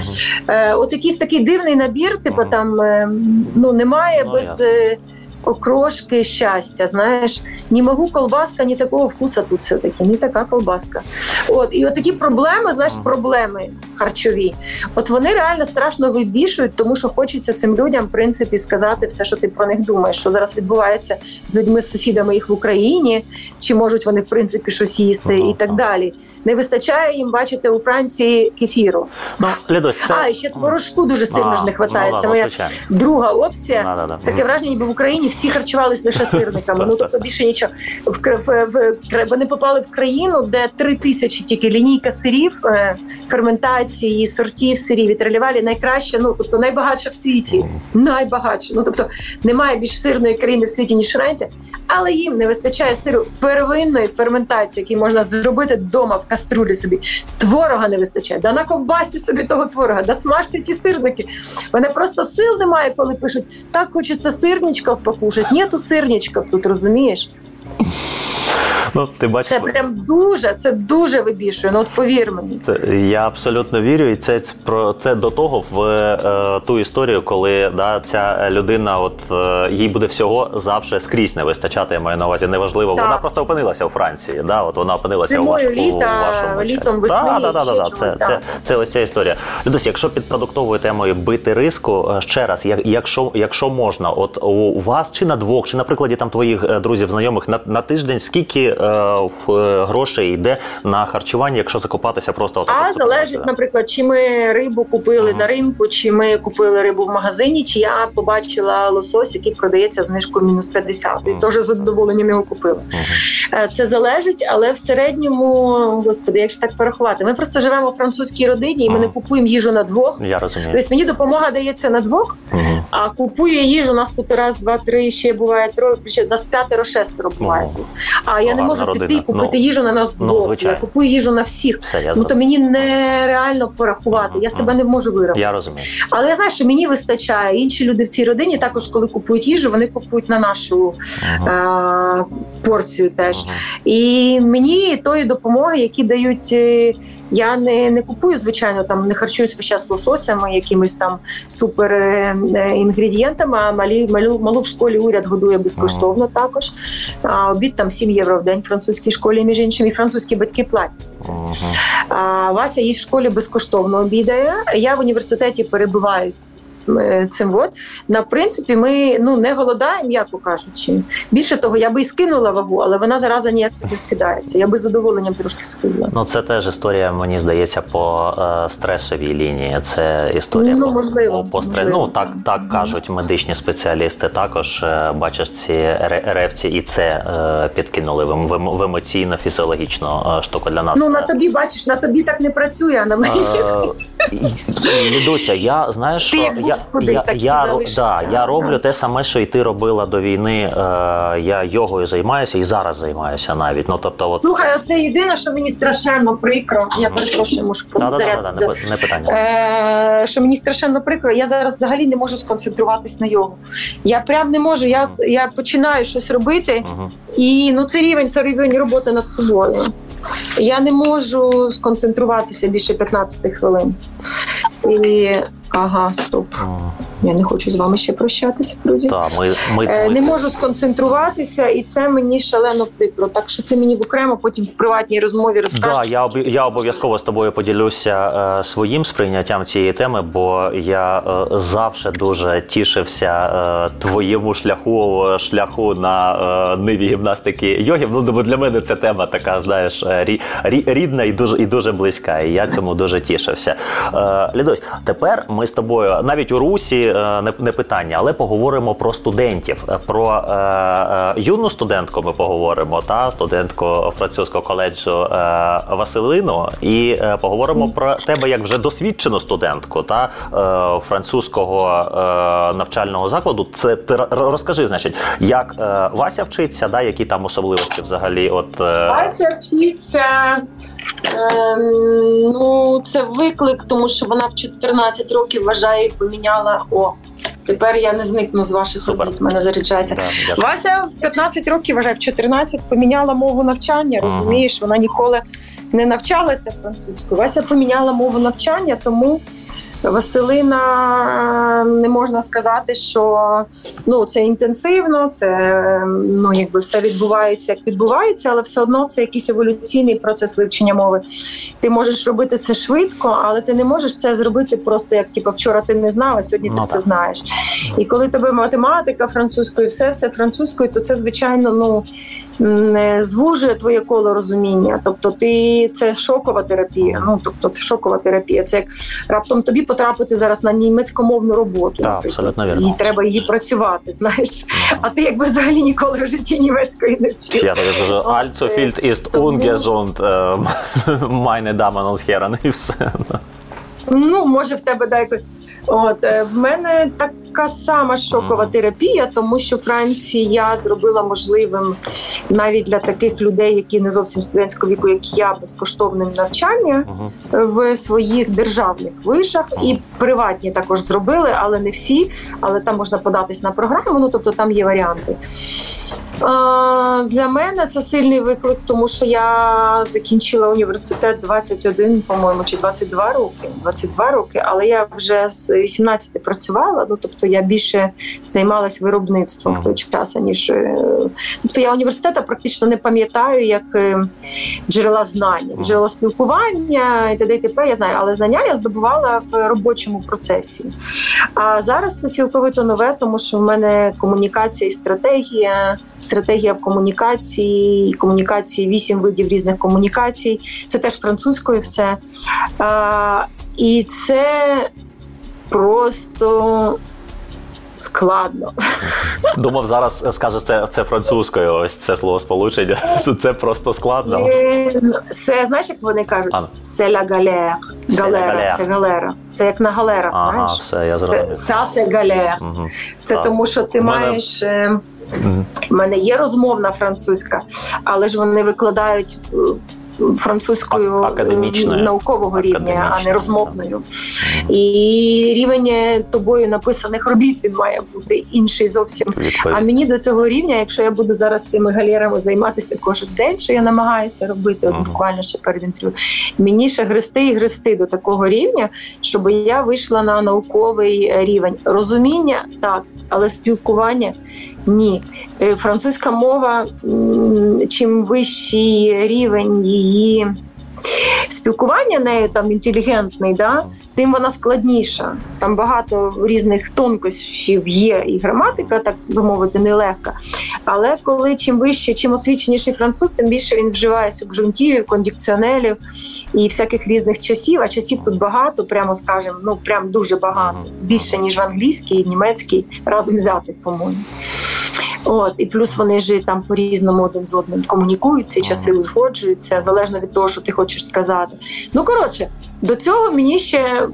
Е, от якийсь такий дивний набір, типу Ага. там е, ну, немає Ну, без ясно. е, окрошки щастя. Знаєш, ні могу колбаска, ні такого вкуса тут все-таки, ні така колбаска. От, і от такі проблеми, знаєш, проблеми харчові. От вони реально страшно вибішують, тому що хочеться цим людям, в принципі, сказати все, що ти про них думаєш, що зараз відбувається з людьми, з сусідами їх в Україні, чи можуть вони в принципі щось їсти, і так далі. Не вистачає їм бачити у Франції кефіру. Ну, Лідось, це... А і ще творожку дуже сильно ж не вистачає. Ну, Це моя звичайно. друга опція. Да, да, да. Таке враження, ніби в Україні всі харчувались лише сирниками. Ну тобто більше нічого. В, в, в, вони попали в країну, де три тисячі тільки лінійка сирів, е, ферментації, сортів сирів і тролівалі найкраща, ну тобто найбагатша в світі. Найбагатша. Ну тобто немає більш сирної країни в світі, ніж Франція. Але їм не вистачає сиру первинної ферментації, який можна зробити вдома в каструлі собі. Творога не вистачає. Да наковбасьте собі того творога, да смажте ті сирники. Мене просто сил немає, коли пишуть, так хочеться сирничків покушати. Нету сирничків тут, розумієш? Ну, ти бачиш, Це прям дуже, це дуже вибішує. Ну от повір мені. Це я абсолютно вірю, і це про це до того в е, ту історію, коли да ця людина, от е, їй буде всього завжди скрізь не вистачати. Я маю на увазі, неважливо. Так. Вона просто опинилася у Франції. Да, от вона опинилася у, ваш, Зимою, у вашому літом, весни, Да, да, да, да, да. Це, це, це ось ця історія. Людось, якщо під продуктовою темою бити риску, е, ще раз, як- якщо, якщо можна, от у вас чи на двох, чи на прикладі там твоїх е, друзів, знайомих на, на тиждень, скільки е, в- е, грошей йде на харчування, якщо закопатися просто от А от- залежить, наприклад, чи ми рибу купили Ага. на ринку, чи ми купили рибу в магазині, чи я побачила лосось, який продається знижкою мінус 50. І теж з задоволенням його купила. Мгм. Е, Це залежить, але в середньому, господи, якщо так порахувати, ми просто живемо у французькій родині, і ми не купуємо їжу на двох. Я розумію. Тобто мені допомога дається на двох, а купує їжу. У нас тут раз, два, три, ще буває троє, ще у нас п'ятеро, шестеро буває. А я не можу родина. піти і купити Ну, їжу на нас ну, двох. звичайно. я купую їжу на всіх. Все, Ну то мені нереально порахувати. Я Мгм. себе не можу виробити. Я розумію. Але я знаю, що мені вистачає. Інші люди в цій родині також, коли купують їжу, вони купують на нашу Мгм. е- порцію теж. Мгм. І мені тої допомоги, які дають, е, я не, не купую, звичайно, там не харчуюсь весь час лососями, якимись там супер е, е, інгредієнтами. А малі малю, малу в школі уряд годує безкоштовно також. А обід там 7 євро в день в французькій школі, між іншим, і французькі батьки платять за це. Мгм. А Вася їй в школі безкоштовно обідає. Я в університеті перебуваюсь. Е, Цим от на принципі, ми ну не голодаємо, м'яко кажучи. Більше того, я би і скинула вагу, але вона зараза ніяк не скидається. Я би з задоволенням трошки схудла. Ну, це теж історія, мені здається, по е, стресовій лінії. Це історія Ну, по- можливо, по, по стрес... можливо. Ну так, так кажуть медичні спеціалісти. Також е, бачиш ці ре- ревці, і це е, підкинули в, ем- в, ем- в емоційно фізіологічну е, штуку для нас. Ну на Е, тобі бачиш, на тобі так не працює, а на мені. Лідуся, я знаєш, що я, я, так і я, да, я роблю те саме, що і ти робила до війни. Е, я йогою займаюся і зараз займаюся навіть. Ну тобто, от Слухай, оце єдине, що мені страшенно прикро. Я перепрошую, можу просто Да-да-да-да, не, питання. Е, що мені страшенно прикро, я зараз взагалі не можу сконцентруватись на йогу. Я прям не можу. Я, я починаю щось робити, і ну це рівень, це рівень роботи над собою. Я не можу сконцентруватися більше 15 хвилин. І ага, стоп. Я не хочу з вами ще прощатися, друзі. Так, ми, ми, Е, ми Не можу сконцентруватися, і це мені шалено прикро. Так що це мені в окремо потім в приватній розмові розкажеш. Да, я об- я обов'язково з тобою поділюся е, своїм сприйняттям цієї теми, бо я е, завжди дуже тішився е, твоєму шляху, шляху на е, ниві гімнастики йогів. Ну бо для мене ця тема така, знаєш, е, рі, рі- рідна і дуже і дуже близька. І я цьому дуже тішився. Е, Лідось, тепер ми з тобою навіть у русі не, не питання, але поговоримо про студентів. Е, Про е, е, юну студентку ми поговоримо, та студентку французького коледжу е, Василину, і е, поговоримо про тебе як вже досвідчену студентку та е, французького е, навчального закладу. Це ти розкажи, значить, як е, Вася вчиться, да, які там особливості взагалі? От е, Вася вчиться. Ем, ну, це виклик, тому що вона в 14 років вважає поміняла. О, тепер я не зникну з ваших Супер. робіт, мене заряджається. да. Вася в 15 років вважає, в 14 поміняла мову навчання. Ага. Розумієш, вона ніколи не навчалася французькою. Вася поміняла мову навчання, тому Василина не можна сказати, що ну це інтенсивно, це ну якби все відбувається як відбувається, але все одно це якийсь еволюційний процес вивчення мови. Ти можеш робити це швидко, але ти не можеш це зробити просто як типу, вчора ти не знав, а сьогодні ти Ну, все так. знаєш. І коли тебе математика французькою, все все французькою, то це звичайно ну не звужує твоє коло розуміння. Тобто, ти це шокова терапія. Ну тобто, це шокова терапія. Це як раптом тобі потрапити зараз на німецькомовну роботу. Так, абсолютно вірно. і треба її працювати. Знаєш, а ти якби взагалі ніколи в житті німецької не вчив. Я так кажу, Альцофільд іст Унгезунд майне und Herren, і все. Ну, може, в тебе дайко. От е, в мене така сама шокова терапія, тому що Франція зробила можливим навіть для таких людей, які не зовсім студентського віку, як я, безкоштовним навчання в своїх державних вишах і приватні також зробили, але не всі. Але там можна податись на програму. Ну тобто там є варіанти. Для мене це сильний виклик, тому що я закінчила університет 21, по-моєму, чи 22 роки. 22 роки, але я вже з 18 працювала. Ну тобто я більше займалась виробництвом в той час, ніж е, тобто я університету практично не пам'ятаю як е, джерела знань, джерела спілкування і т.д. і т.п. Я знаю, але знання я здобувала в робочому процесі. А зараз це цілковито нове, тому що в мене комунікація і стратегія, стратегія в комунікації, комунікації, вісім видів різних комунікацій. Це теж французькою все. І це просто складно. Думав, зараз скажеш це, це французькою. Ось це слово сполучення. (laughs) Що це просто складно. Це знаєш, як вони кажуть? Це ла галер. Галера, це галера. Це як на галерах, Ага, знаєш? все, я зрозумів. це галер. Мгм. Це Так. тому, що ти мене- маєш. е. У мене є розмовна французька, але ж вони викладають е, французькою е, наукового рівня, а не розмовною. І рівень е, тобою написаних робіт він має бути інший зовсім. А мені до цього рівня, якщо я буду зараз цими галерами займатися кожен день, що я намагаюся робити, от буквально ще перед інтерв'ю, мені ще гристи і гристи до такого рівня, щоб я вийшла на науковий е, рівень. Розуміння так, але спілкування ні. Е, Французька мова, чим вищий рівень її. Спілкування нею там інтелігентний, да, тим вона складніша. Там багато різних тонкощів є, і граматика, так би мовити, нелегка. Але коли чим вище, чим освіченіший француз, тим більше він вживає субжунктивів, кондикціонелів і всяких різних часів. А часів тут багато, прямо скажемо, ну прям дуже багато. Більше ніж в англійській, німецькій, разом взятих, по-моєму. От і плюс вони ж там по різному один з одним комунікують, ці часи узгоджуються залежно від того, що ти хочеш сказати. Ну коротше, до цього мені ще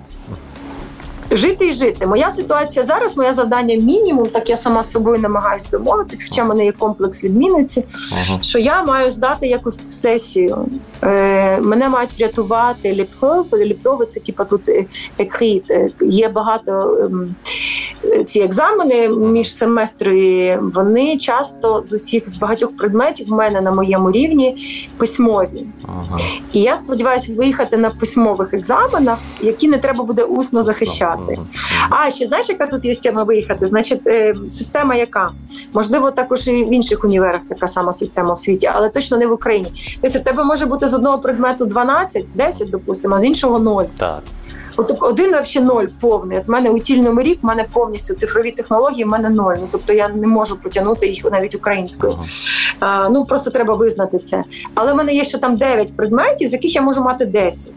жити і жити. Моя ситуація зараз, моє завдання мінімум, так я сама з собою намагаюся домовитись, хоча в мене є комплекс відмінниці, Мгм. що я маю здати якусь цю сесію. Е, мене мають врятувати ліпрови. Ліпрови це типа тут е, екріт. Е, Є багато е, ці екзамени між семестрові. Вони часто з усіх з багатьох предметів в мене на моєму рівні письмові. Мгм. І я сподіваюся виїхати на письмових екзаменах, які не треба буде усно захищати. Мгм. А ще знаєш, яка тут є тема виїхати? Значить, е, система яка? Можливо, також і в інших універах така сама система в світі, але точно не в Україні. Тобто, в тебе може бути з одного предмету 12, 10, допустимо, а з іншого 0. Так. От один взагалі ноль повний. От в мене у тільному рік в мене повністю цифрові технології, в мене ноль. Ну тобто я не можу потягнути їх навіть українською. Мгм. А, ну просто треба визнати це. Але в мене є ще там 9 предметів, з яких я можу мати 10.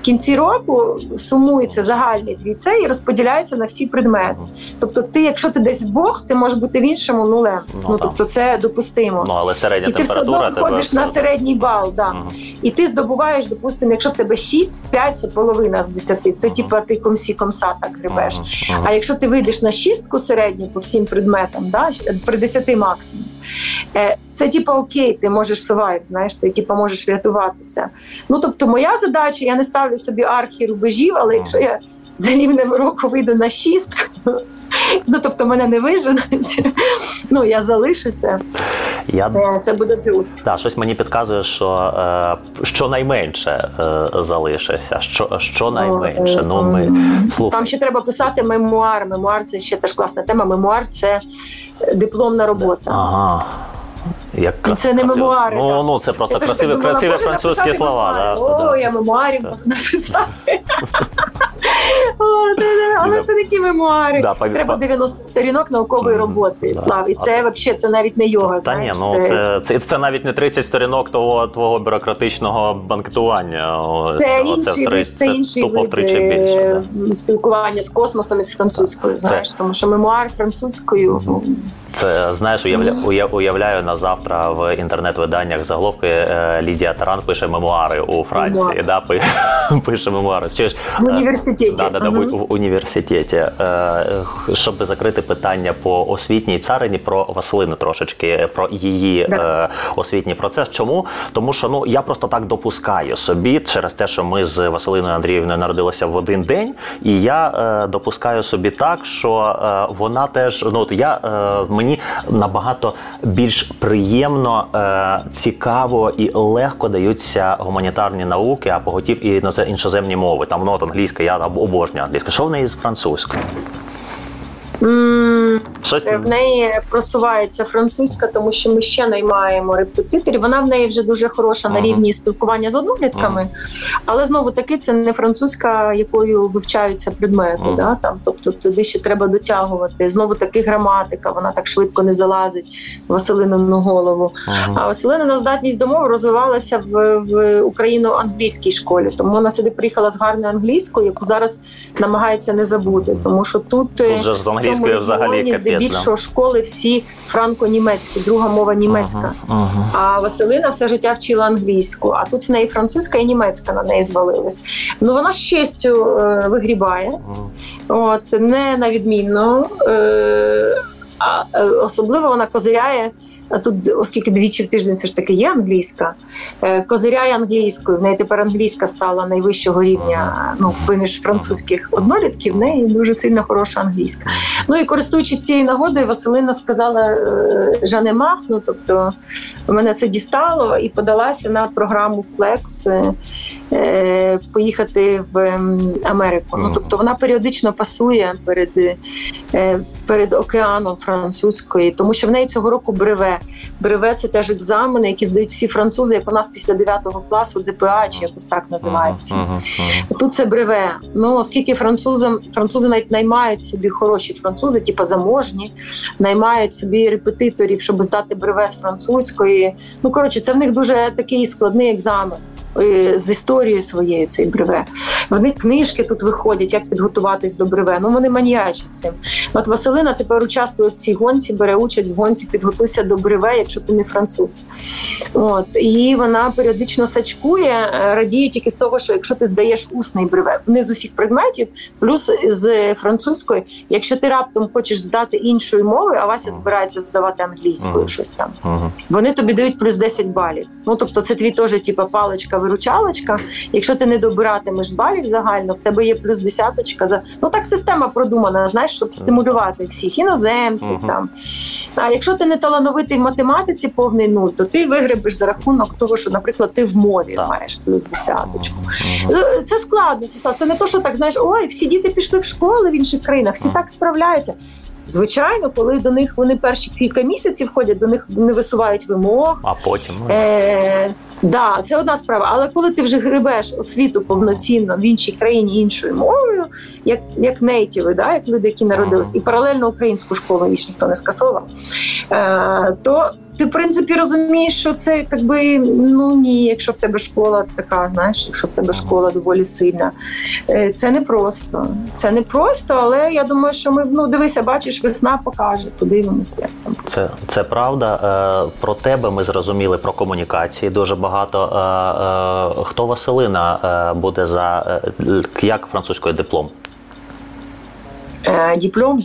В кінці року сумується загальний твій це і розподіляється на всі предмети. Тобто, ти, якщо ти десь Бог, ти можеш бути в іншому нулем. Ну, Ну, тобто, це допустимо. Ну, але середня і ти все одно виходиш на середній бал. Да. Мгм. І ти здобуваєш, допустимо, якщо в тебе 6, 5 це половина з 10. Це Мгм. типа ти комсі комса так гребеш. Мгм. А якщо ти вийдеш на шістку середню по всім предметам, да, при 10 максимум, е, це типа окей, ти можеш survive, знаєш, ти типа можеш врятуватися. Ну тобто, моя задача, я не ставлю собі архі рубежів, але якщо я за рівнем року вийду на шістку, (laughs) ну тобто мене не виженуть, (laughs) ну я залишуся, Я е, це буде плюс. Да, щось мені підказує, що е, щонайменше е, залишишся. Що, щонайменше. Ну, ми слухай. Там ще треба писати mémoire. Mémoire це ще теж класна тема. Mémoire це дипломна робота. Ага. Як Ну, це не мемуари, Ну, так. ну це просто теж красиві, красиві французькі слова. Да, О, да. я мемуарів можу написати. Але це не ті мемуари. Треба 90 сторінок наукової роботи. Слав. І це взагалі це навіть не йога. Та ні, ну це, це, це навіть не 30 сторінок того твого бюрократичного банкетування. Це інший це інший більше. Спілкування з космосом і з французькою. Це- Знаєш, тому що мемуар французькою. ну, Це знаєш, уявля, уя- уявляю на завтра в інтернет-виданнях заголовки е, Лідія Таран пише мемуари у Франції. Да, (laughs) пише мемуари. Чуєш, В е, університеті. Да, да, да, Мгм. в, університеті. Е, щоб закрити питання по освітній царині, про Василину трошечки, про її Да. освітній процес. Чому? Тому що ну я просто так допускаю собі через те, що ми з Василиною Андріївною народилися в один день, і я допускаю собі так, що вона теж ну от я мені набагато більш приємно, е, цікаво і легко даються гуманітарні науки, а поготів і іноземні мови. Там ну, от англійська, я об- обожнюю англійська. Що в неї з французькою? Щось В неї просувається французька, тому що ми ще наймаємо репетиторів. Вона в неї вже дуже хороша на рівні спілкування з однолітками, але знову таки це не французька, якою вивчаються предмети. Да? Там, тобто туди ще треба дотягувати. Знову таки граматика, вона так швидко не залазить Василинину голову. А Василинина здатність до мови розвивалася в, в україно-англійській школі. Тому вона сюди приїхала з гарною англійською, яку зараз намагається не забути. Тому що тут, е, Тут же ж цьому регіоні здебільшого школи всі франко-німецькі, друга мова німецька. Ага, ага. А Василина все життя вчила англійську, а тут в неї французька і німецька на неї звалились. Ну вона з честю е, вигрібає, ага. от не на відмінно. Е, а е, особливо вона козиряє. А тут, оскільки двічі в тиждень все ж таки є англійська, е, козиряє англійською. В неї тепер англійська стала найвищого рівня. Ну, виміж французьких однолітків, в неї дуже сильно хороша англійська. Ну і користуючись цією нагодою, Василина сказала е, Жанемах, ну тобто мене це дістало, і подалася на програму е, е, поїхати в ем, Америку. Ну тобто вона періодично пасує перед, е, перед океаном французької, тому що в неї цього року бреве. Бреве це теж екзамени, які здають всі французи, як у нас після 9 класу ДПА, чи якось так називається. Тут це бреве. Ну оскільки французам французи навіть наймають собі хороші французи, типу заможні, наймають собі репетиторів, щоб здати бреве з французької. Ну коротше, це в них дуже такий складний екзамен. Е, З історією своєю цей бреве. В них книжки тут виходять, як підготуватись до бреве. Ну вони маніячать цим. От Василина тепер участвує в цій гонці, бере участь в гонці, підготуйся до бреве, якщо ти не француз. От і вона періодично сачкує, е, радіє тільки з того, що якщо ти здаєш усний бреве, не з усіх предметів, плюс з французької, якщо ти раптом хочеш здати іншою мовою, а Вася збирається здавати англійською, щось там. Вони тобі дають плюс 10 балів. Ну тобто, це твій теж типа паличка, виручалочка. Якщо ти не добиратимеш балів загально, в тебе є плюс десяточка. За ну так система продумана, знаєш, щоб стимулювати всіх іноземців. Мгм. Там а якщо ти не талановитий в математиці, повний нуль, то ти вигребеш за рахунок того, що, наприклад, ти в мові Так. маєш плюс десяточку. Е, Це складно. Це. Не то, що так знаєш, ой, всі діти пішли в школи в інших країнах, всі так справляються. Звичайно, коли до них вони перші кілька місяців ходять, до них не висувають вимог. А потім ну, Е, да, це одна справа. Але коли ти вже гребеш освіту повноцінно в іншій країні іншою мовою, як, як нейтіви, да, як люди, які народились, і паралельно українську школу їх ніхто не скасовував, е, то ти, в принципі, розумієш, що це якби ну ні, якщо в тебе школа така, знаєш, якщо в тебе школа доволі сильна. Е, Це не просто. Це не просто, але я думаю, що ми ну дивися, бачиш, весна покаже, подивимося. Це, це правда. Е, про тебе ми зрозуміли про комунікації дуже багато. Е, хто Василина буде за як французькою диплом? Е, Диплом,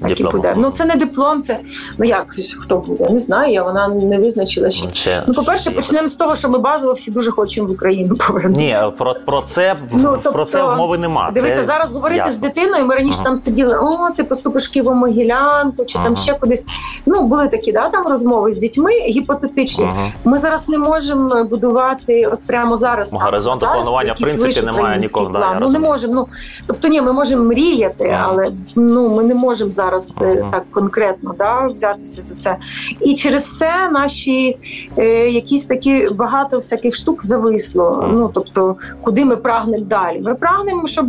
диплом. Диплом. Так і буде. Ну це не диплом, це ну як хто буде? Не знаю. Я вона не визначила ще. Ще- Ну, по-перше, почнемо з того, що ми базово всі дуже хочемо в Україну повернутися. Ні, про, про це Ну, про тобто, це мови нема. Дивися, це зараз говорити ясно. з дитиною. Ми раніше Ага. там сиділи, о, ти поступиш Києво-Могилянку, чи Ага. там ще кудись. Ну, були такі да, там розмови з дітьми гіпотетичні. Мгм. Ми зараз не можемо будувати от прямо зараз. Ну, горизонту зараз планування, в принципі, немає нікого, да, ну не можемо. Ну тобто, ні, ми можемо мріяти, але ну ми не можемо зараз е, Ага. так конкретно да, взятися за це. І через це наші е, якісь такі багато всяких штук зависло. Ну тобто, куди ми прагнемо далі? Ми прагнемо, щоб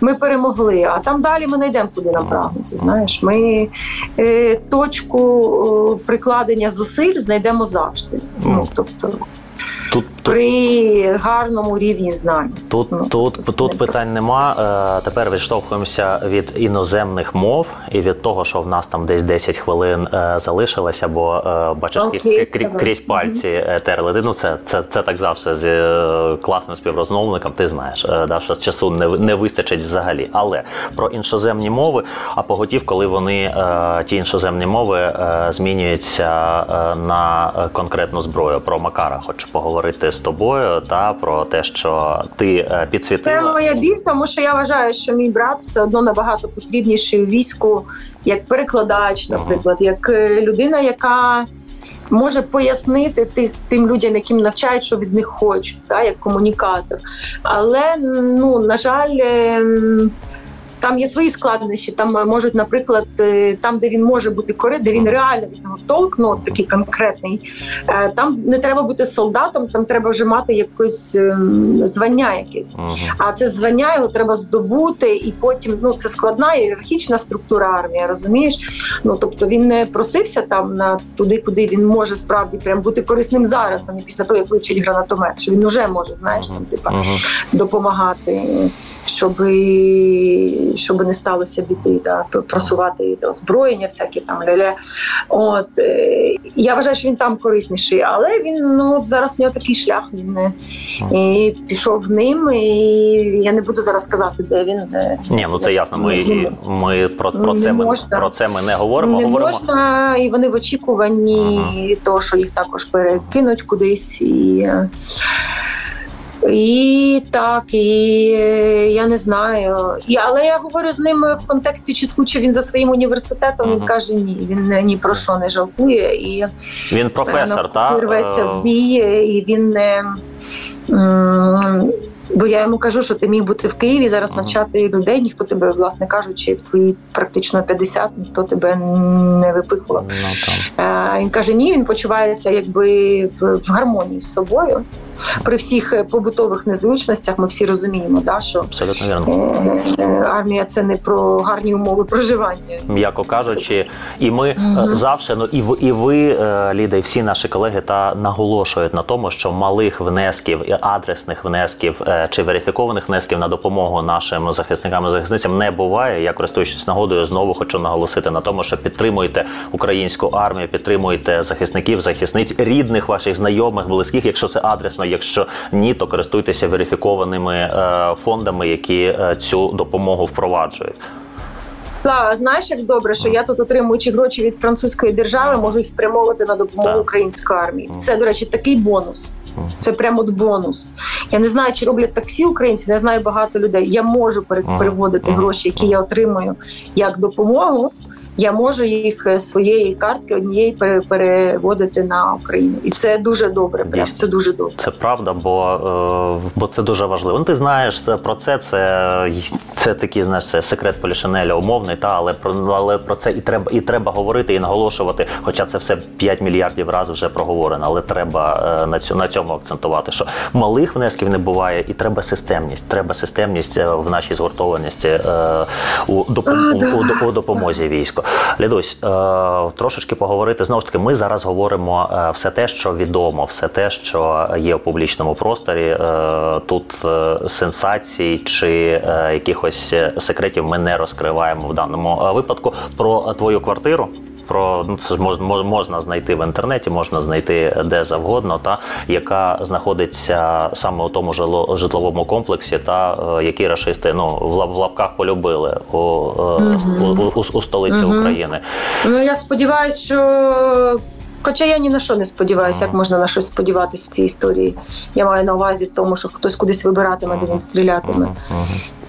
ми перемогли, а там далі ми не йдемо, куди нам прагнути. Знаєш, ми е, точку е, прикладення зусиль знайдемо завжди. Ну тобто, Тут при гарному рівні знань. Тут Ну, тут, тут тут питань нема. Е, Тепер відштовхуємося від іноземних мов і від того, що в нас там десь 10 хвилин е, залишилося, бо е, бачиш, Окей, крізь, крізь, пальці терли. Ну це, це, це так завжди з класним співрозмовником. Ти знаєш, да, що часу не, не вистачить взагалі. Але про іншоземні мови, а поготів, коли вони ті іншоземні мови змінюються на конкретну зброю. Про Макара хочу поговорити з тобою та про те, що ти е, підсвітила. Це моя біль, тому що я вважаю, що мій брат все одно набагато потрібніший війську як перекладач, наприклад, як е, людина, яка може пояснити тих тим людям, яким навчають, що від них хочуть, та, як комунікатор. Але ну на жаль. Там є свої складнощі. Там е, можуть, наприклад, е, там, де він може бути кори, де він реально від нього толк, ну такий конкретний. е, Там не треба бути солдатом, там треба вже мати якесь ем, звання якесь. А це звання його треба здобути, і потім ну це складна ієрархічна структура армії, розумієш? Ну тобто він не просився там на туди, куди він може справді прям бути корисним зараз, а не після того, як вивчить гранатомет. Що він вже може, знаєш, там типа допомагати, щоб, щоб не сталося біди, да, просувати да, озброєння, всякі там ля-ля. От е, я вважаю, що він там корисніший, але він ну зараз у нього такий шлях. Він не і пішов ним. І я не буду зараз казати, де він. е, Ні, ну це ясно. Ми, Не ми про, про, це, ми, про це ми не говоримо. не говоримо. можна, і вони в очікуванні того, що їх також перекинуть кудись. І, е, і так, і е, я не знаю. І, але я говорю з ним в контексті, чи скучив він за своїм університетом. Він каже, ні, він ні про що не жалкує. І Він професор, так? рветься в бій, і він не. Бо я йому кажу, що ти міг бути в Києві зараз навчати людей. Ніхто тебе, власне кажучи, в твої практично 50, ніхто тебе не випихував. Ну. Е, Він каже: ні, він почувається якби в гармонії з собою. При всіх е, побутових незручностях ми всі розуміємо, да, що Абсолютно е, вірно. е, армія це не про гарні умови проживання. М'яко кажучи, і ми е, завжди, ну і ви, і ви, е, Ліда, і всі наші колеги та наголошують на тому, що малих внесків і адресних внесків е, чи верифікованих внесків на допомогу нашим захисникам і захисницям не буває. Я користуючись нагодою, знову хочу наголосити на тому, що підтримуйте українську армію, підтримуйте захисників, захисниць, рідних ваших знайомих, близьких, якщо це адресно. Якщо ні, то користуйтеся верифікованими е, фондами, які е, цю допомогу впроваджують. Та знаєш, як добре, що я тут отримуючи гроші від французької держави, можу їх спрямовувати на допомогу української армії. Це, до речі, такий бонус. Це прямо от бонус. Я не знаю, чи роблять так всі українці. Не знаю багато людей. Я можу переводити гроші, які я отримую як допомогу. Я можу їх е, своєї картки однієї пере- переводити на Україну, і це дуже добре. Прям це дуже добре. Це правда, бо, е, бо це дуже важливо. Ну, ти знаєш це про це. Це, це такий знаєш, це секрет Полішинеля умовний, та але про але про це і треба і треба говорити і наголошувати. Хоча це все 5 мільярдів разів вже проговорено, але треба е, на цю на цьому акцентувати, що малих внесків не буває, і треба системність. Треба системність в нашій згуртованості у, допом- у, у, у допомозі війську. Лідусь, е, трошечки поговорити. Знову ж таки, ми зараз говоримо е, все те, що відомо, все те, що є в публічному просторі. Е, тут сенсацій чи якихось секретів ми не розкриваємо в даному випадку. Про твою квартиру. Про ну це ж мож, мож- можна знайти в інтернеті, можна знайти де завгодно, та яка знаходиться саме у тому житловому комплексі, та е, які рашисти ну в, в лапках полюбили у, е, Мгм. у, у, у столиці Мгм. України. Ну я сподіваюся, що. Хоча я ні на що не сподіваюся, як можна на щось сподіватися в цій історії. Я маю на увазі в тому, що хтось кудись вибиратиме, де він стрілятиме.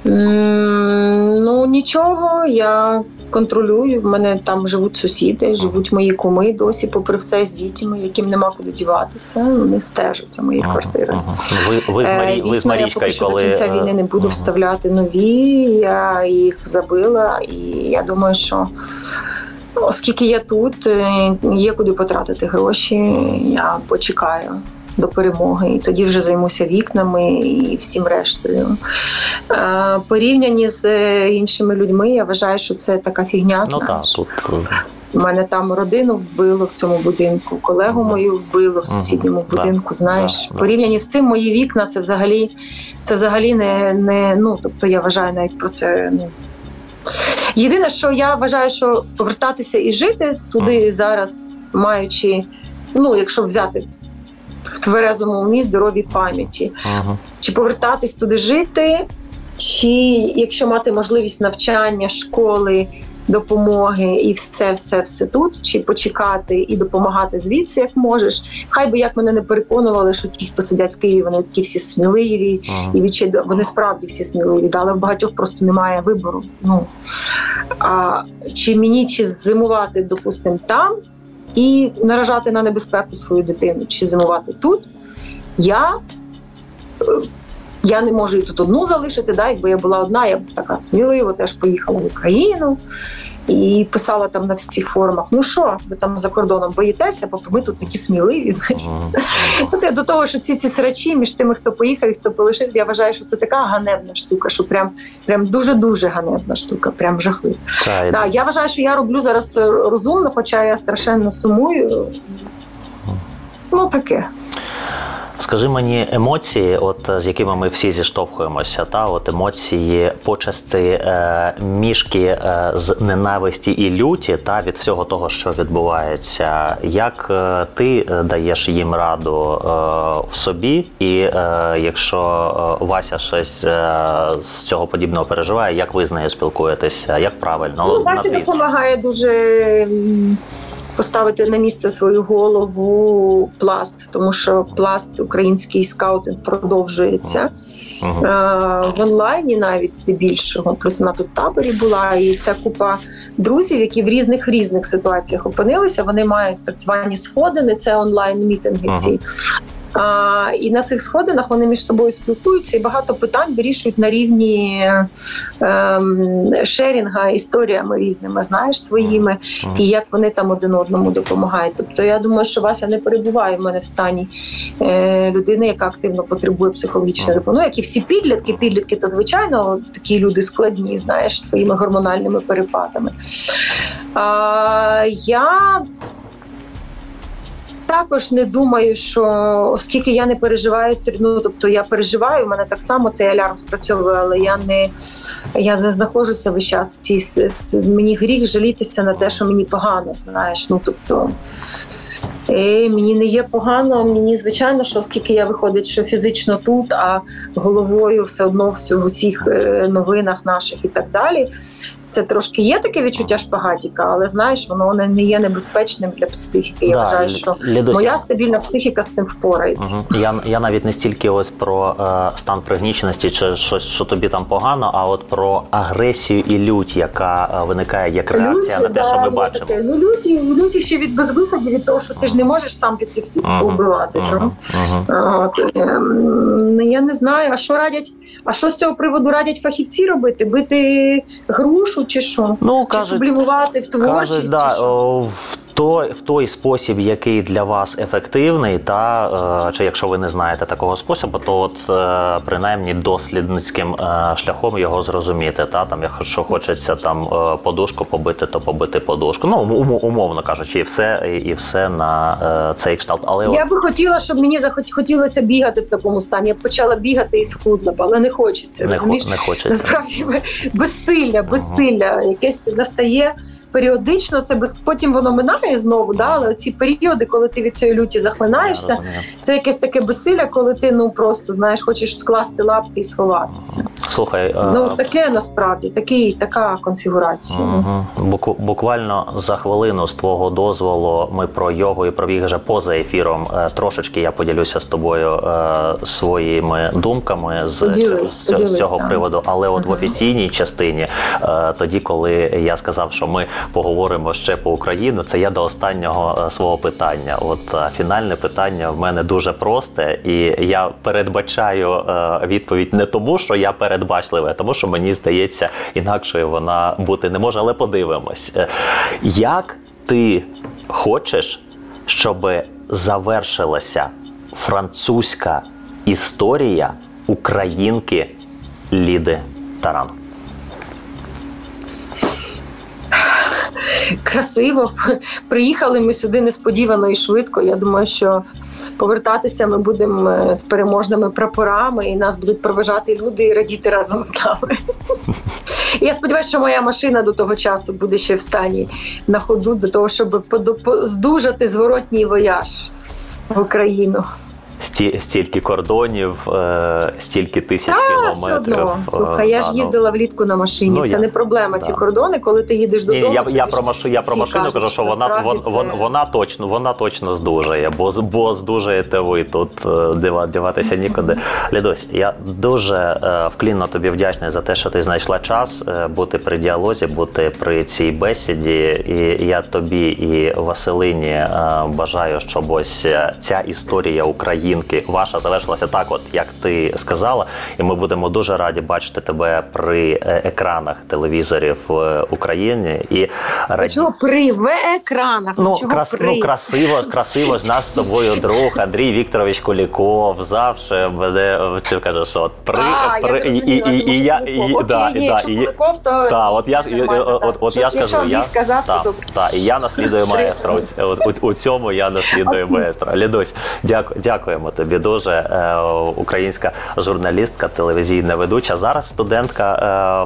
Ну нічого, я контролюю. В мене там живуть сусіди, живуть мої куми досі, попри все з дітьми, яким нема куди діватися. Вони стежать за моїх Мгм, квартирах. мгм. Ви, ви з Е, Марі, ви з вікна я поки що коли до кінця е, війни не буду мгм. вставляти нові. Я їх забила, і я думаю, що оскільки я тут, е, є куди потратити гроші. Я почекаю. До перемоги, і тоді вже займуся вікнами і всім рештою. Порівняні з е, іншими людьми, я вважаю, що це така фігня. Ну так, тут е, У мене там родину вбило в цьому будинку, колегу мою вбило в сусідньому. Да, будинку. Знаєш, да. порівнянні з цим мої вікна це взагалі це взагалі не, не ну тобто я вважаю навіть про це. Ну єдине, що я вважаю, що повертатися і жити туди зараз, маючи, ну якщо взяти в тверезому умі здоровій пам'яті, Мгм. чи повертатись туди жити, чи якщо мати можливість навчання, школи, допомоги і все, все, все тут, чи почекати і допомагати звідси, як можеш. Хай би як мене не переконували, що ті, хто сидять в Києві, вони такі всі сміливі, Мгм. і відчай, вони справді всі сміливі, але в багатьох просто немає вибору. Ну а чи мені чи зимувати, допустимо, там і наражати на небезпеку свою дитину, чи зимувати тут, я. Я не можу і тут одну залишити. Да? Якби я була одна, я б така сміливо теж поїхала в Україну і писала там на всіх форумах: ну що, ви там за кордоном боїтеся, бо ми тут такі сміливі. Значить. Мгм. Це до того, що ці ці срачі між тими, хто поїхав і хто полишився, я вважаю, що це така ганебна штука, що прям прям дуже дуже ганебна штука, прям жахлива. І- я вважаю, що я роблю зараз е, розумно, хоча я страшенно сумую. Ну таке. Скажи мені емоції, от з якими ми всі зіштовхуємося, та от емоції почасти е, мішки е, з ненависті і люті, та від всього того, що відбувається. Як е, ти е, даєш їм раду е, в собі, і е, якщо е, Вася щось е, з цього подібного переживає, як ви з нею спілкуєтеся? Як правильно? Ну, Вася допомагає дуже поставити на місце свою голову пласт, тому що пласт український скаутинг продовжується. Мгм. Е, в онлайні навіть здебільшого. Плюс вона тут в таборі була, і ця купа друзів, які в різних різних ситуаціях опинилися. Вони мають так звані сходини, це онлайн мітинги. Ага. Ці. А, і на цих сходинах вони між собою спілкуються і багато питань вирішують на рівні ем, шерінга історіями різними, знаєш, своїми, і як вони там один одному допомагають. Тобто я думаю, що Вася не перебуває в мене в стані е, людини, яка активно потребує психологічної допомоги. Ну, як і всі підлітки, підлітки, то звичайно такі люди складні, знаєш, своїми гормональними перепадами. А, я також не думаю, що оскільки я не переживаю, ну тобто я переживаю, у мене так само цей алярм спрацьовує, але я не, я не знаходжуся весь час в цій мені гріх жалітися на те, що мені погано, знаєш. Ну тобто е, мені не є погано, мені звичайно, що оскільки я виходить, що фізично тут, а головою все одно в усіх е, новинах наших і так далі. Це трошки є таке відчуття шпагатіка, але знаєш, воно не є небезпечним для психіки. Я Да, вважаю, що Лідуся, моя стабільна психіка з цим впорається. Мгм. Я, я навіть не стільки ось про е, стан пригніченості чи щось, що тобі там погано, а от про агресію і лють, яка е, виникає як реакція на те, да, що ми бачимо. таке. Ну, люті, люті ще від безвиходів, від того, що ти ж не можеш сам піти всіх Мгм. побивати. Мгм. ага. От, ем, я не знаю, а що радять, а що з цього приводу радять фахівці робити? Бити грушу чи що? Ну, Чи кажуть, сублімувати в творчість? кажуть, да, чи що? О, в той, спосіб, який для вас ефективний, та е, чи якщо ви не знаєте такого способу, то от е, принаймні дослідницьким е, шляхом його зрозуміти. Та там, якщо хочеться там подушку побити, то побити подушку. Ну ум- умовно кажучи, і все, і, все на цей кшталт. Але от- Я би хотіла, щоб мені захот- хотілося бігати в такому стані. Я б почала бігати і схудла але не хочеться. не, розумієш? не хочеться. Насправді безсилля, безсилля, якесь настає періодично. Це без потім воно минає знову. Да? Але ці періоди, коли ти від цієї люті захлинаєшся, це якесь таке безсилля, коли ти ну просто знаєш, хочеш скласти лапки і сховатися. Слухай, е, Ну таке насправді такий, така конфігурація. Буку- Буквально за хвилину з твого дозволу ми про йогу і про біг вже поза ефіром. Е, Трошечки я поділюся з тобою е, своїми думками з, Поділись, з цього- з цього так. приводу. Але от в офіційній частині, тоді, коли я сказав, що ми поговоримо ще по Україну, це я до останнього е, свого питання. От е, фінальне питання в мене дуже просте, і я передбачаю е, відповідь не тому, що я передбачливий, а тому, що мені здається, інакшою вона бути не може. Але подивимось, як ти хочеш, щоб завершилася французька історія українки Ліди Таран? Красиво. Приїхали ми сюди несподівано і швидко. Я думаю, що повертатися ми будемо е, з переможними прапорами, і нас будуть проважати люди і радіти разом з нами. Я сподіваюся, що моя машина до того часу буде ще в стані на ходу, до того, щоб здужати зворотній вояж в Україну. Сті, стільки кордонів, е, стільки тисяч а, кілометрів. все одно. Е, Слухай, я ж да, ну. їздила влітку на машині. Ну, це я- не проблема. да. Ці кордони, коли ти їдеш Ні, додому. я, я про машу, я про машину кажу, що вона вон, вон, це- вона точно вона точно здужає, бо бо здужаєте ви тут е, дива- діватися нікуди. (laughs) Лідось, я дуже е, вклінно тобі вдячний за те, що ти знайшла час е, бути при діалозі, бути при цій бесіді. І я тобі і Василині е, бажаю, щоб ось е, ця історія українки ваша завершилася так, от як ти сказала. І ми будемо дуже раді бачити тебе при е, екранах телевізорів в Україні і раді... Чого при в екранах? Ну, чого крас, при? ну красиво, красиво ж наш з тобою друг Андрій Вікторович Куліков завжди мене ти кажеш, що от при, а, при я і, і, і я і, Окей, да, і, да, і, Куликов, то та, от я ж от, от, от я ж кажу, я сказав, то та, добре. та, і я наслідую маестра. У, у, у цьому я наслідую маестра. Лідусь, дяку, дякуємо тобі дуже. Е, українська журналістка, телевізійна ведуча. Зараз студентка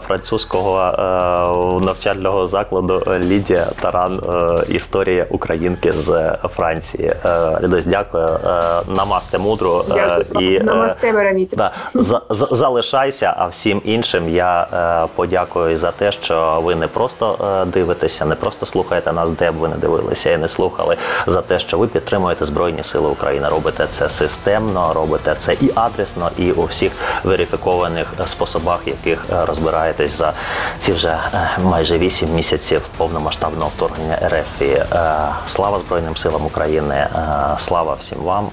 е, французького е, навчального закладу Лідія Таран. Історія українки з Франції. Е, дякую. Намасте мудру. Дякую. і, Намасте, Да, за, за- залишайся, а всім іншим я подякую за те, що ви не просто дивитеся, не просто слухаєте нас, де б ви не дивилися і не слухали, за те, що ви підтримуєте Збройні Сили України. Робите це системно, робите це і адресно, і у всіх верифікованих способах, яких е, розбираєтесь за ці вже е, майже вісім місяців повномасштабного вторгнення РФ. Е, слава Збройним силам України, слава всім вам.